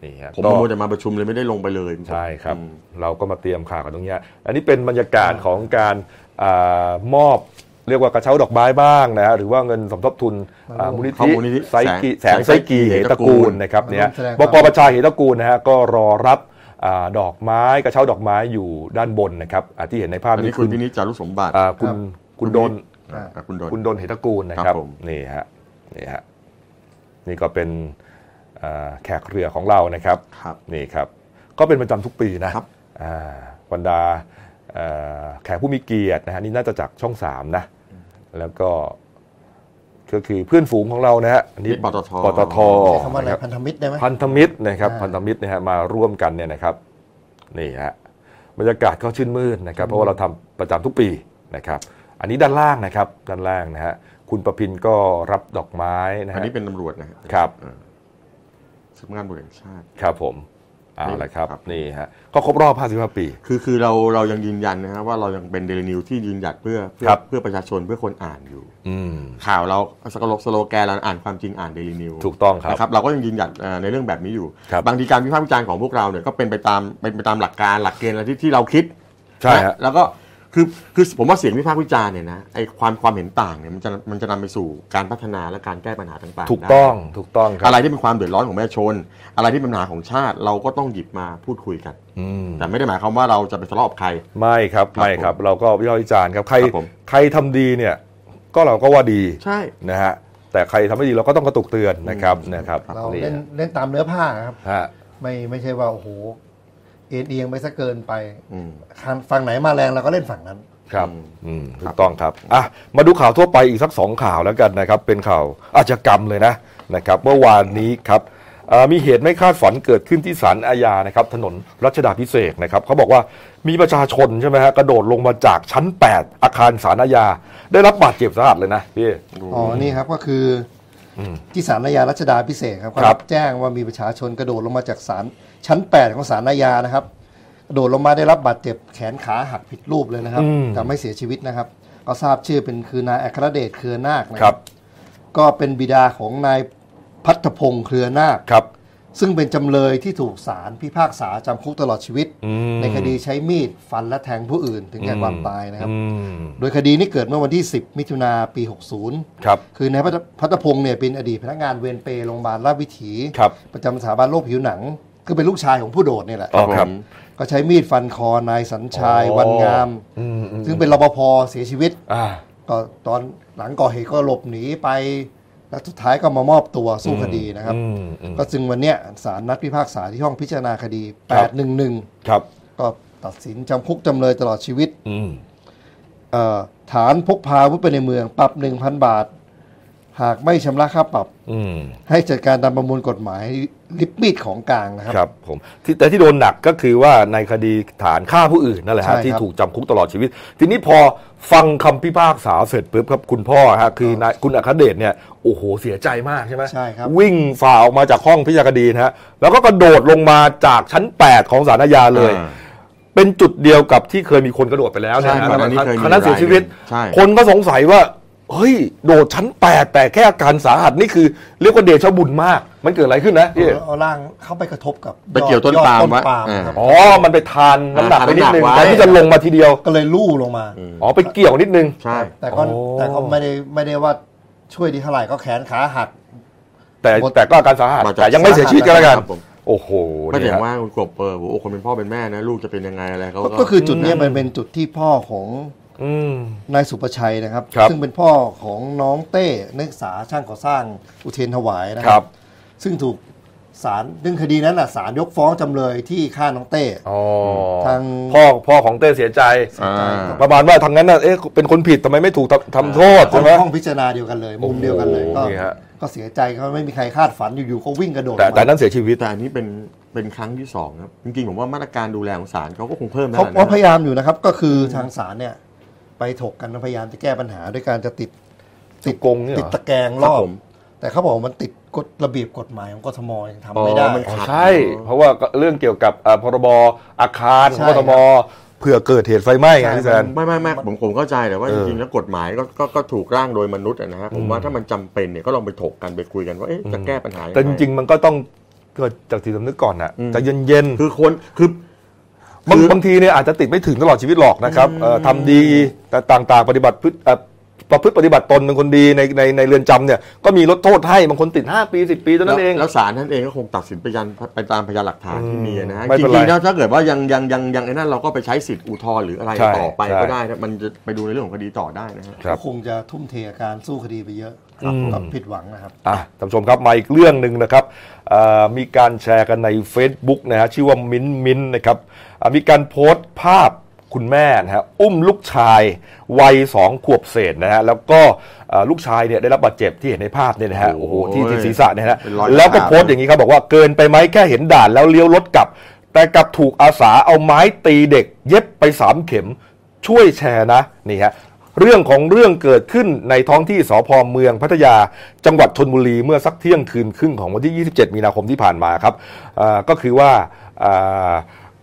S1: นี่ฮะ
S2: ผม
S1: ก็
S2: มัวจะมาประชุมเลยไม่ได้ลงไปเลย
S1: ใช่ครับ
S2: อืม
S1: เราก็มาเตรียมข่าวกันตรงเนี้ยอันนี้เป็นบรรยากาศของการอามอบเรียกว่ากระเช้าดอกไม้บ้างนะฮะหรือว่าเงินสมทบทุนอ่ามูลนิ
S2: เข้า
S1: ธิ
S2: มูลนิธิ
S1: ไซกิแส
S2: แส
S1: ง
S2: ง
S1: ไซกีเหตระกูลนะครับเนี่ย
S3: มาร่วมแสดง
S1: บกประชาเหตระกูลนะฮะก็รอรับอาดอกไม้กระเช้าดอกไม้อยู่ด้านบนนะครับอ่าที่เห็นในภาพ
S2: อันนี้
S1: นี้
S2: คุณพินิจจารุสมบัติ
S1: อ่าคุณคุณดน
S2: อ่าคุณโดน
S1: คุณดนเหตระกูลนะค
S2: ครั
S1: รับบ
S2: ผม
S1: นี่ฮะนี่ฮะนี่ก็เป็นอ่า แขกเรือของเรานะครับ
S2: ครับ
S1: นี่ครับ ก็เป็นประจำทุกปีนะครับอ่าบรรดาเอ่อแขกผู้มีเกียรตินะฮะนี่น่าจะจากช่องสามนะ แล้วก็ก็คือเพื่อนฝูงของเรานะฮะอันนี้
S2: นี่ปตท
S1: ปตท
S4: ใช้คำว่าอะไร
S1: นะครับ
S4: พันธมิตรได้ไหม
S1: พันธมิตรนะครับ
S4: อ่า
S1: พันธมิตรนะฮะมาร่วมกันเนี่ยนะครับนี่ฮะบรรยากาศก็ชื่นมื่นนะครับ เพราะว่าเราทำประจำทุกปีนะครับ อันนี้ด้านล่างนะครับด้านล่างนะฮะคุณประพินก็รับดอกไม้นะฮะอั
S2: นนี้เป็นตำรวจนะฮะ
S1: ครับ
S2: อ่า สำนักงานตำรวจแห่งชาติ
S1: ครับผมเอาละครับ
S2: ครับ
S1: นี่ฮะ ก็ครบรอบ 55 ปี
S2: คือคือเราเรายังยืนยันนะฮะว่าเรายังเป็นเดลินิวส์ที่ยืนหยัดเพื่อเพื่อ
S1: ครับ
S2: เพื่อประชาชนเพื่อคนอ่านอยู่
S1: อืม
S2: ข่าวเราสโลสโลแกนเราอ่านความจริงอ่านเดลินิวส์
S1: ถูกต้องครับ
S2: นะครับเราก็ยังยืนหยัดเอ่อในเรื่องแบบนี้อยู่
S1: ครับ
S2: บางทีการวิพากษ์วิจารณ์ของพวกเราเนี่ยก็เป็นไปตามเป็นไปตามหลักการหลักเกณฑ์อะไรที่ที่เราคิด
S1: ใช่ฮะ
S2: นะแล้วก็ คือคือผมว่าเสียงวิพากษ์วิจารณ์เนี่ยนะไอความความเห็นต่างเนี่ยมันจะมันจะนำไปสู่การพัฒนาและการแก้ปัญหาต่างๆ
S1: ถูก
S2: ได้
S1: ต้องถูกต้องครั
S2: อะไรที่เป็นความเดือดร้อนของประชาชน อะไรที่เป็นปัญหาของชาติเราก็ต้องหยิบมาพูดคุยกัน
S1: อืม
S2: แต่ไม่ได้หมายความว่าเราจะไปทะเลาะกับใคร
S1: ไม่ครับ
S2: ครับ
S1: ไม่ครับ เราก็วิพากษ์วิจารณ์ครับใคร
S2: ครับผม
S1: ใครทำดีเนี่ยก็เราก็ว่าดี
S2: ใช่
S1: นะฮะแต่ใครทำไม่ดีเราก็ต้องกระตุกเตือนนะครับนะครับ
S4: เรา
S1: นี่
S4: เล่นเล่นตามเนื้อผ้าครับ
S1: ฮะ
S4: ไม่ไม่ใช่ว่าโอ้โห เอ็นเอียงไปซะเกินไป
S2: อืม
S4: ฝั่งไหนมาแรงเราก็เล่นฝั่งนั้น
S1: ครับ
S2: อืม
S1: อืมถูกต้องครับอะมาดูข่าวทั่วไปอีกสักสองข่าวแล้วกันนะครับ เป็นข่าวอาชญากรรมเลยนะนะครับเมื่อวานนี้ครับเอ่อมีเหตุไม่คาดฝันเกิดขึ้นที่ศาลอาญานะครับ ถนนรัชดาพิเศษกนะครับเขาบอกว่ามีประชาชนใช่ไหมฮะกระโดดลงมาจากชั้น 8 อาคารศาลอาญา ได้รับบาดเจ็บสาหัสเลยนะพี่
S4: อ๋อนี่ครับก็คืออ
S1: ม
S4: ที่ศาลอาญารัชดาพิเศษกครับก็
S1: ครั
S4: รับบแจ้งว่ามีประชาชนกระโดดลงมาจากศาล ชั้น 8 ของศาลอาญานะครับกระโดดลงมาได้รับบาดเจ็บแขนขาหักผิดรูปเลยนะครับ
S1: อืม
S4: แต่ไม่เสียชีวิตนะครับ ก็ทราบชื่อเป็นคือนายอัครเดชเครือนาคนะ
S1: ครับ
S4: ก็เป็นบิดาของนายพัฒพงศ์เครือนาค
S1: ครับ
S4: ซึ่งเป็นจำเลยที่ถูกศาลพิพากษาจำคุกตลอดชีวิต
S1: อืม
S4: ในคดีใช้มีดฟันและแทงผู้อื่นถึงแก่ความตายนะครับ
S1: อืม
S4: โดยคดีนี้เกิดเมื่อวันที่ 10 มิถุนาปี 60
S1: ครับ
S4: คือนายพัฒพัฒพงศ์เนี่ยเป็นอดีตพนักงานเวรเปรย์โรงพยาบาลราชวิถี
S1: ครับ
S4: ประจำสถาบันโรคผิวหนัง คือเป็นลูกชายของผู้โดดเนี่ยแหละ
S1: อ๋อครับ
S4: ก็ใช้มีดฟันคอนายสัญชัย
S1: อ๋อ
S4: วันงาม
S1: อืมอืม
S4: ซึ่งเป็นรปภเสียชีวิต
S1: อ่า
S4: ก็ตอนหลังก่อเหตุก็หลบหนีไป แล้วสุดท้ายก็มามอบตัวสู้คดีนะครับ
S1: อืมอืม
S4: ก็จึงวันเนี้ยศาลนัดพิพากษาที่ห้องพิจารณาคดี
S1: ครับ
S4: 811
S1: ครับ
S4: ก็ตัดสินจำคุกจำเลยตลอดชีวิต
S1: อืม
S4: เอ่อฐานพกพาอาวุธไปในเมือง ปรับ 1,000 บาท หากไม่ชำระค่าปรับ
S1: อืม
S4: ให้จัดการตามประมวลกฎหมายลิบมีดของกลางนะครับ
S1: ครับผมที่แต่ที่โดนหนักก็คือว่าในคดีฐานฆ่าผู้อื่นนั่นแหละ
S4: ใช่ครั
S1: ฮะ
S4: บ
S1: ที่ถูกจำคุกตลอดชีวิต ทีนี้พอฟังคำพิพากษาเสร็จปุ๊บครับคุณพ่อฮะคือนายคุณอัครเดชเนี่ยโอ้โหเสียใจมากใช่ไหม
S4: ใช่ครับ
S1: วิ่งฝ่าออกมาจากห้องพิจารณาคดีนะฮะแล้วก็กระโดดลงมาจากชั้น 8 ของศาลอาญาเลย
S2: อ่า
S1: เป็นจุดเดียวกับที่เคยมีคนกระโดดไปแล้วเนย
S2: ใช่
S1: นะ
S2: ก่อนหน้านี้เคยมี
S1: คณะเสียชีวิต
S2: ใช่
S1: คนก็สงสัยว่า เฮ้ย โดดชั้น8แต่แค่อาการสาหัสนี่คือ เรียกว่าเดชะบุญมาก มันเกิดอะไรขึ้นนะพี่
S4: เอาร่างเข้าไปกระทบกับ
S2: ไปเกี่ยวต้น
S4: อด
S2: ปาล์ม
S4: ต้น
S2: ไว้
S4: ปาล์ม
S2: อ่า
S4: ครับ
S1: อ๋อ มันไปทานน้ำหนักไปนิดนึง
S2: ทานน้ำหนักไว้
S1: แต่ที่จะลงมาทีเดียว
S4: ก็เลยลู่ลงมา
S1: อ๋อ ไปเกี่ยวนิดนึง
S2: ใช่
S4: แต่ก็
S1: โอ้
S4: แต่ก็ไม่ได้ไม่ได้ว่าช่วยดีเท่าไหร่ก็แขนขาหัก
S1: แต่
S4: หมด
S1: แต่ก็อาการสาหัส
S2: มาจาก
S1: แต่ยังไม่เสียชีวิตกันแล้วกัน
S2: ครับผม
S1: โอ้โห
S2: ไม่แต่
S1: เนี่ย
S2: ว่าคุณกบเออโอ้โหคนเป็นพ่อเป็นแม่นะลูกจะเป็นยังไงอะไรเขา
S4: ก็ก็คือจุดเนี้ยมันเป็นจุดที่พ่อของ
S1: อืม
S4: นายสุประชัยนะครับ
S1: ครับ
S4: ซึ่งเป็นพ่อของน้องเต้นักศึกษาช่างก่อสร้างอุเทรนถวายนะ
S1: ค
S4: ค
S1: รั
S4: รับบซึ่งถูกศาลเรื่องคดีนั้นน่ะศาลยกฟ้องจำเลยที่ฆ่าน้องเต้
S1: อ๋อ
S4: ทาง
S1: พ่อพ่อของเต้เสียใจ
S2: อ่า
S1: ประมาณว่าทางนั้นน่ะเอ๊ะเป็นคนผิดทำไมไม่ถูกทำทำโทษ
S4: ห้อ
S1: ใช่
S4: ง
S1: ไหม
S4: ห้องพิจารณาเดียวกันเลย มุมเดียวกันเลย
S1: โอ้
S4: ก็
S1: โหนี่ฮะ
S4: ก็เสียใจเขาไม่มีใครคาดฝันอยู่ๆเขาวิ่งกระโดด
S1: แต่แต่
S4: มา
S1: นั้นเสียชีวิต
S2: แต่อันนี้เป็นเป็นครั้งที่สองครับจริงๆผมว่ามาตรการดูแลของศาลเขาก็คงเพิ่มได้
S4: เขา
S2: แหละ
S4: เขาพ
S2: นะ
S4: ยายามอยู่นะครับก็คือทางศาลเนี่ย ไปถกกันพยายามจะแก้ปัญหาด้วยการจะติด
S1: ติดกรงเนี่ยเหรอ
S4: ติดตะแกรงรอบแต่เขาบอกว่ามันติดกฎระเบียบกฎหมายของกทมยังทำไม่ได้
S2: อ๋อมัน
S1: อ๋อ
S2: ขัด
S1: ใช่ เพราะว่าเรื่องเกี่ยวกับอ่าพรบอาคารของ
S4: ใช่
S1: กทมเผื่อเกิดเหตุไฟไหม้ไงพี่แซน
S2: ไม่ไม่ไม่ผมผมเข้าใจแต่ว่า
S1: เอ
S2: จ
S1: อ
S2: ริงๆแล้วกฎหมายก็ก็ก็ถูกร่างโดยมนุษย์อะนะฮะผมว่าถ้ามันจำเป็นเนี่ยก็ลองไปถกกันไปคุยกันว่าเอ๊ะจะแก้ปัญหายังไง
S1: แต่จริงๆมันก็ต้องเกิดจากจิตสำนึกก่อนนะ
S2: อืม
S1: ใจะเย็น
S2: คือคนคือ
S1: ๆ บาง
S2: คือ
S1: บางทีเนี่ยอาจจะติดไม่ถึงตลอดชีวิตหรอกนะครับเอ่อทำดีแต่ต่างๆ ปฏิบัติพฤติเอ่อประพฤติปฏิบัติตนเป็นคนดีในในในเรือนจำเนี่ยก็มีลดโทษให้บางคนติด 5 ปี 10 ปีเท่านั้นเอง
S2: แล้วศาลท่านเองก็คงตัดสินไปยันไปตามพยานหลักฐานที่มีนะฮะ
S1: ไม่
S2: จ
S1: เป็นไร
S2: ริงๆแล้วถ้าเกิดว่ายังยังยังยังไอ้นั่นเราก็ไปใช้สิทธิ์อุทธรณ์หรืออะไร
S1: ใช่
S2: ต่อไป
S1: ใช่
S2: ก็ได้นะมันจะไปดูในเรื่องของคดีต่อได้นะฮะ
S1: ครับ
S4: ก็คงจะทุ่มเทกับการสู้คดีไปเยอะ
S1: ครับผม
S4: กับผิดหวังนะครับ
S1: อะท่านผู้ชมครับมาอีกเรื่องหนึ่งนะครับเอ่อมีการแชร์กันใน Facebook นะฮะชื่อว่ามิ้นมิ้นนะครับอะ มีการโพสต์ภาพคุณแม่นะฮะอุ้มลูกชายวัยสองขวบเศษนะฮะแล้วก็เอ่อลูกชายเนี่ยได้รับบาดเจ็บที่เห็นในภาพเนี่ยนะฮะ
S2: โอ้
S1: โอ้
S2: โห
S1: โหที่ที่ศีรษะเนี่ยนะฮะ
S2: เป็นรอย
S1: แล้วก็
S2: ขาด
S1: โพสต์อย่างนี้ครับบอกว่าเกินไปไหมแค่เห็นด่านแล้วเลี้ยวรถกลับ แต่กลับถูกอาสาเอาไม้ตีเด็ก เย็บไปสามเข็มช่วยแชร์นะนี่ฮะเรื่องของเรื่องเกิดขึ้นในท้องที่สพเมืองพัทยา จังหวัดชนบุรีเมื่อสักเที่ยงคืนครึ่งของวันที่ 27 มีนาคมที่ผ่านมาครับอ่าก็คือว่าอ่า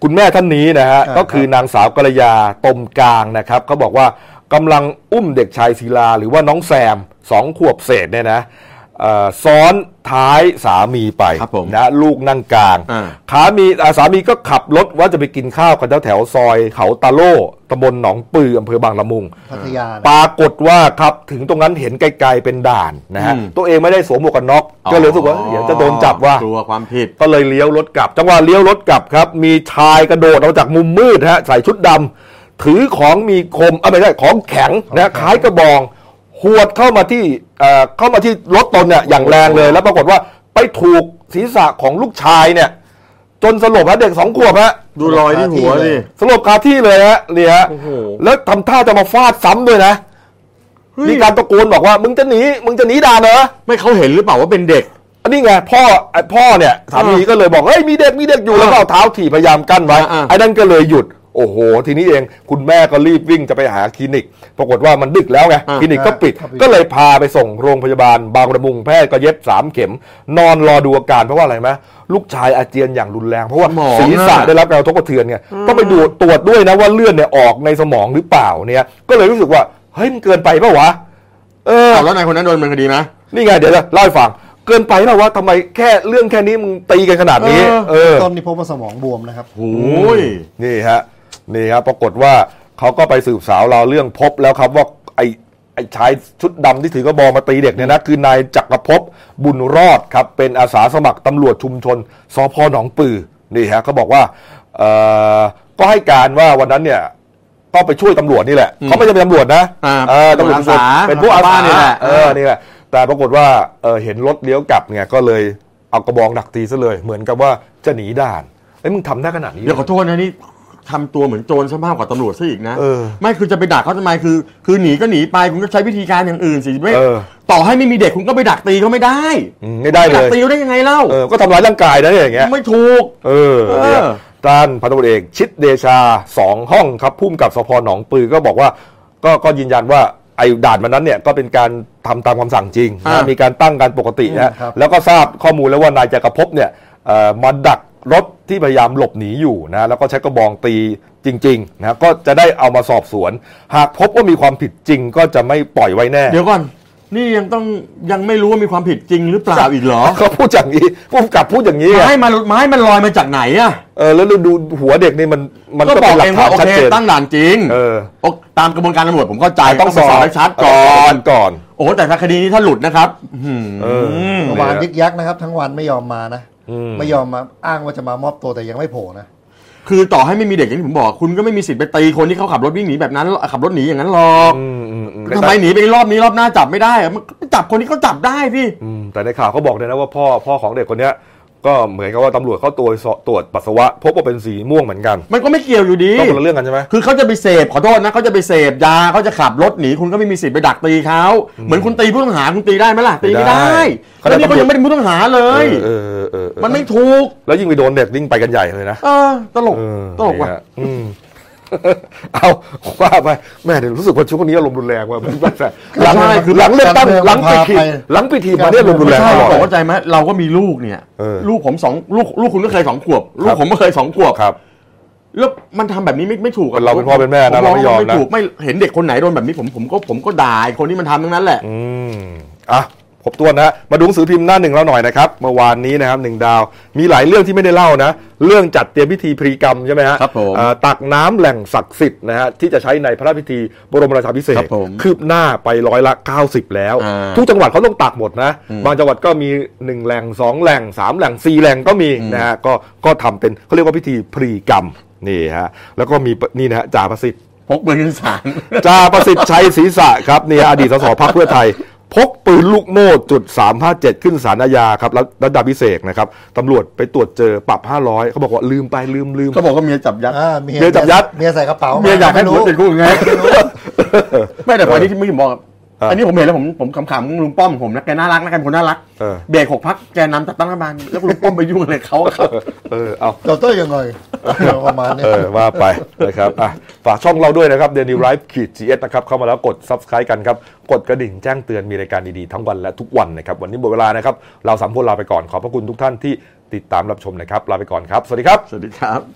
S1: คุณแม่ท่านนี้นะฮะ
S4: ครับ
S1: ก็คือนางสาวกรยาตมกลางนะครับเขาบอกว่ากำลังอุ้มเด็กชายศิลาหรือว่าน้องแซมสองขวบเศษเนี่ยนะเอ่อ ซ้อนท้ายสามีไป
S2: ครับผม
S1: นะลูกนั่งกลาง
S2: อ่า
S1: ขามีอ่าสามีก็ขับรถว่าจะไปกินข้าวกันแถวแถวๆซอยเขาตาโล่ตำบลหนองปืออำเภอบางละมุง
S4: พัทยานะ
S1: ปรากฏว่าครับถึงตรงนั้นเห็นไกลๆเป็นด่านนะฮะ
S2: อืม
S1: ตัวเองไม่ได้สวมหมวกกันน็อกก็เลยรู้สึกว่าเดี๋ยวจะโดนจับว่า
S2: กลัวความผิด
S1: ก็เลยเลี้ยวรถกลับ จังหวะเลี้ยวรถกลับครับ มีชายกระโดดออกมาจากมุมมืดฮะใส่ชุดดำถือของมีคมอะไม่ใช่ของแข็งนะคล้ายกระบองหวดเข้ามาที่เอ่อเข้ามาที่รถตนเนี่ยอย่างแรงเลย แล้วปรากฏว่าไปถูกศีรษะของลูกชายเนี่ย จนสลบฮะเด็กสองขวบฮะ
S2: ดูรอยที่หัวดิ
S1: สลบคาที่เลยฮะเนี่ยฮะ
S2: โอ้โห
S1: แล้วทำท่าจะมาฟาดซ้ำด้วยนะ
S2: เฮ้ย
S1: มีการตะโกนบอกว่ามึงจะหนีมึงจะหนีด่านเหรอ
S2: ไม่เขาเห็นหรือเปล่าว่าเป็นเด็ก
S1: อันนี้ไงพ่อไอ้พ่อเนี่ยสามีก็เลยบอกเฮ้ยมีเด็กมีเด็กอยู่แล้วก็เอาเท้าถีบพยายามกั้นไว้
S2: อ่าๆ
S1: ไอ้นั่นก็เลยหยุด โอ้โห ทีนี้เองคุณแม่ก็รีบวิ่งจะไปหาคลินิก ปรากฏว่ามันดึกแล้วไงคลินิกก็ปิด
S4: ครับ
S1: ก็เลยพาไปส่งโรงพยาบาล บางระมุงแพทย์ก็เย็บสามเข็ม นอนรอดูอาการเพราะว่าอะไรไหมลูกชายอาเจียนอย่างรุนแรง เพราะว่า
S2: สมอง
S1: ศีรษะ
S2: อะ
S1: ได้รับการกระทบกระเทือนไงต้องไปดูตรวจด้วยนะว่าเลือดเนี่ยออกในสมองหรือเปล่าเนี่ยก็เลยรู้สึกว่าเฮ้ยมันเกินไปเปล่าวะเออ
S2: เอาแล้วนายคนนั้นโดนดำเนินคดีไหม
S1: นี่ไงเดี๋ยวจะเล่าให้ฟังเกินไปแล้วว่าทำไมแค่เรื่องแค่นี้มึงตีกันขนาดนี้
S2: เออ
S1: เออ
S4: ต้นนี่พบว่าสมองบวมนะครับ
S2: โอ้ย
S1: นี่ฮะ นี่ครับปรากฏว่าเขาก็ไปสืบสาวเราวเรื่องพบแล้วครับว่าไอ้ไอ้ชายชุดดำที่ถือกระบอกมาตีเด็กเนี่ยนะคือนายจักรภพบุญรอดครับ เป็นอาสาสมัครตำรวจชุมชนสพหนองปือนี่ฮะเขาบอกว่าเออก็ให้การว่าวันนั้นเนี่ยก็ไปช่วยตำรวจนี่แหละ
S2: อืม
S1: เขาไม่ใช่เป็นตำรวจนะ
S2: อ่า
S1: เออตำรวจ
S2: อาสา
S1: เป็นพวกอา
S2: บ้า
S1: สาน
S2: นี่แหละ
S1: เออนี่แหละแต่ปรากฏว่าเออเห็นรถเลี้ยวกลับไงก็เลยเอากระบองดักตีซะเลย เหมือนกับว่าจะหนีด่านไอ้ยมึงทำได้ขนาดนี้
S2: เดี๋ยวขอโทษนะนี่ ทำตัวเหมือนโจรซะมากกว่าตำรวจซะอีกนะ
S1: เออ
S2: ไม่คือจะไปดักเขาทำไมคือ คือหนีก็หนีไปคุณก็ใช้วิธีการอย่างอื่นสิไม่
S1: เออ
S2: ต่อให้ไม่มีเด็กคุณก็ไปดักตีเขาไม่ได้
S1: อืมไม่ได้เล
S2: ดัก
S1: ย
S2: ตีเขาได้ยังไงเล่า
S1: เออก็ทำร้ายร่างกายนะเนี่ยอย่างเงี้ย
S2: ไม่ถูก
S1: เออ
S2: เออ
S1: เนี่ยด้านพันตำรวจเอกชิดเดชาสองห้องครับพุ่มกับสพหนองปือก็บอกว่า ก็ก็ยืนยันว่าไอ้ด่านมันนั้นเนี่ยก็เป็นการทำตามคำสั่งจริงนะมีการตั้งการปกตินะ
S4: ครับ
S1: แล้วก็ทราบข้อมูลแล้วว่านายจักรภพเนี่ยเอ่อมาดัก รถที่พยายามหลบหนีอยู่นะแล้วก็ใช้กระบองตีจริงๆนะก็จะได้เอามาสอบสวน หากพบว่ามีความผิดจริงก็จะไม่ปล่อยไว้แน่
S2: เดี๋ยวก่อน นี่ยังต้องยังไม่รู้ว่ามีความผิดจริงหรือเปล่าอีกเหรอ
S1: เขาพูดอย่างนี้ผู้กำกับพูดอย่างนี้ไง
S2: ไม้มันไม้มันลอยมาจากไหนอะ
S1: เออแล้วดูหัวเด็กนี่มันมัน
S2: ก็
S1: ก็
S2: บ
S1: เป็
S2: อก
S1: นหลั
S2: เอกง
S1: ฐา
S2: ว่านโอ
S1: ชัด
S2: เค
S1: เจน
S2: ตั้งด่านจริง
S1: เออ
S2: โอตามกระบวนการตำรวจผมเข้าใจ
S1: ต้องส
S2: ไป
S1: อบ
S2: ให้ชัดก่อน
S1: ก่อน
S2: โอ้แต่ถ้าคดีนี้ถ้าหลุดนะครับ
S1: เออ
S2: ม
S4: เมื่อวานยึกยักษ์นะครับ ทั้งวันไม่ยอมมานะ
S1: อืม
S4: ไม่ยอมมาอ้างว่าจะมามอบตัวแต่ยังไม่โผล่นะ
S2: คือต่อให้ไม่มีเด็กอย่างที่ผมบอก คุณก็ไม่มีสิทธิ์ไปตีคนที่เขาขับรถวิ่งหนีแบบนั้นขับรถหนีอย่างนั้นหรอก
S1: อืมอืมอืม
S2: ทำไมหนีไปรอบนี้รอบหน้าจับไม่ได้อะมันก็จับคนที่เขาจับได้พี่
S1: อืมแต่ในข่าวเขาบอกเลยนะว่าพ่อพ่อของเด็กคนเนี้ย ก็เหมือนกับว่าตำรวจเขาตรวจสอบตรวจปัสสาวะพบว่าเป็นสีม่วงเหมือนกัน
S2: มันก็ไม่เกี่ยวอยู่ดี
S1: ก็คนละเรื่องกันใช่ไหม
S2: คือเขาจะไปเสพขอโทษนะเขาจะไปเสพยาเขาจะขับรถหนีคุณก็ไม่มีสิทธิ์ไปดักตีเขาเหมือนคุณตีผู้ต้องหาคุณตีได้ไหมล่ะตีไม่ได้
S1: ไม่ได้
S2: แล้วนี่เขายังไม่ได้เป็นผู้ต้องหาเลย
S1: เออเออเออเออ
S2: มันไม่ถูก
S1: แล้วยิ่งไปโดนเด็กยิ่งไปกันใหญ่เลยนะ
S2: เออตลก
S1: เออ
S2: ตลกว่ะ
S1: นี่ฮอืม เอาว่าไปแม่เดี๋ยวรู้สึกว่าช่วงนี้อารมณ์รุนแรงว่ะมันแบบหลัง
S2: ใช่คือ
S1: หลังเลือกตั้ง
S4: การเมือง
S1: หลังปิด
S4: พา
S1: ทีม
S4: ไป
S1: หลังปิดทีมมาเนี่ยอารมณ์รุนแรง
S2: ใช่
S1: ตลอด
S2: ผมเข้าใจไหมเราก็มีลูกเนี่ย
S1: เออ
S2: ลูกผมสองลูกลูกคุณก็เคยสองขวบ ลู
S1: ครั
S2: ก
S1: บ
S2: ผมก็เคยสองขวบ
S1: ครับ
S2: แล้วมันทำแบบนี้ไม่ไม่ถูกะ
S1: เราเป็นพ่อเป็นแม่นะ
S2: ผ
S1: เราไม่ยอม
S2: ไม่
S1: นะ
S2: ถูกไม่เห็นเด็กคนไหนโดนแบบนี้ผมผมก็ผมก็ด่าไอ้คนที่มันทำทั้งนั้นแหละ
S1: อืมอะ ครบถ้วนนะมาดูหนังสือพิมพ์หน้าหนึ่งแล้วหน่อยนะครับเมื่อวานนี้นะครับหนึ่งดาว มีหลายเรื่องที่ไม่ได้เล่านะ เรื่องจัดเตรียมพิธีพรีกรรมใช่ไหมฮะ
S2: ครับผม
S1: อ่าตักน้ำแหล่งศักดิ์สิทธิ์นะฮะที่จะใช้ในพระราชพิธีบรมราชาภิเษ
S2: ครั
S1: ก
S2: บผม
S1: คืบหน้าไปร้อยละ 90 แล้ว
S2: อ่า
S1: ทุกจังหวัดเขาต้องตักหมดนะ
S2: อืม
S1: บางจังหวัดก็มี 1 แหล่ง 2 แหล่ง 3 แหล่ง 4 แหล่งก็มี
S2: อืม
S1: นะฮะก็ก็ทำเป็นเขาเรียกว่าพิธีพรีกรรมนี่ฮะแล้วก็มีนี่นะฮะจ่าประสิทธิ์
S2: พกปืนขึ้นศาล
S1: จ่าประสิทธิ์ชัยศรีษะครับนี่อดีตสสพักเพื่อไทย พกปืนลูกโม่จุด357 ขึ้นศาลอาญาครับแล้วระดับพิเศษนะครับตำรวจไปตรวจเจอปรับ 500 เขาบอกว่าลืมไปลืมลืม
S2: เขาบอกว่าเมียจับยัด
S4: อ่าเมีย
S1: เมียจับยัด
S4: เมียใส่กระเป๋า
S2: เมียอยากให้
S4: ไม่
S2: ผัว
S4: รู้
S2: ติดคุกไง ไม่แต่พอที่ที่ไม่บอก
S1: เอออั
S2: อันนี้ผมเห็นแล้วผมผมขำๆลุงป้อมผมนะแกน่ารักนะแกเป็นคนน่ารัก
S1: เออ
S2: เบรกหกพักแกนำจัดตั้งรัฐบาลแล้วลุงป้อมไปยุ่งอะไรเขาอะครับ
S1: เออเอา
S4: เราเต้ยยังไงประมาณนี้
S1: เออว่าไปนะครับอะฝากช่องเราด้วยนะครับเดนิวไลฟ์ขีดจีเอสนะครับเข้ามาแล้วกด subscribe กันครับ กดกระดิ่งแจ้งเตือนมีรายการดีๆทั้งวันและทุกวันนะครับ วันนี้หมดเวลานะครับ เราสามคนลาไปก่อนขอบพระคุณทุกท่านที่ติดตามรับชมนะครับลาไปก่อนครับ สวัสดีครับ
S2: สวัสดีครับ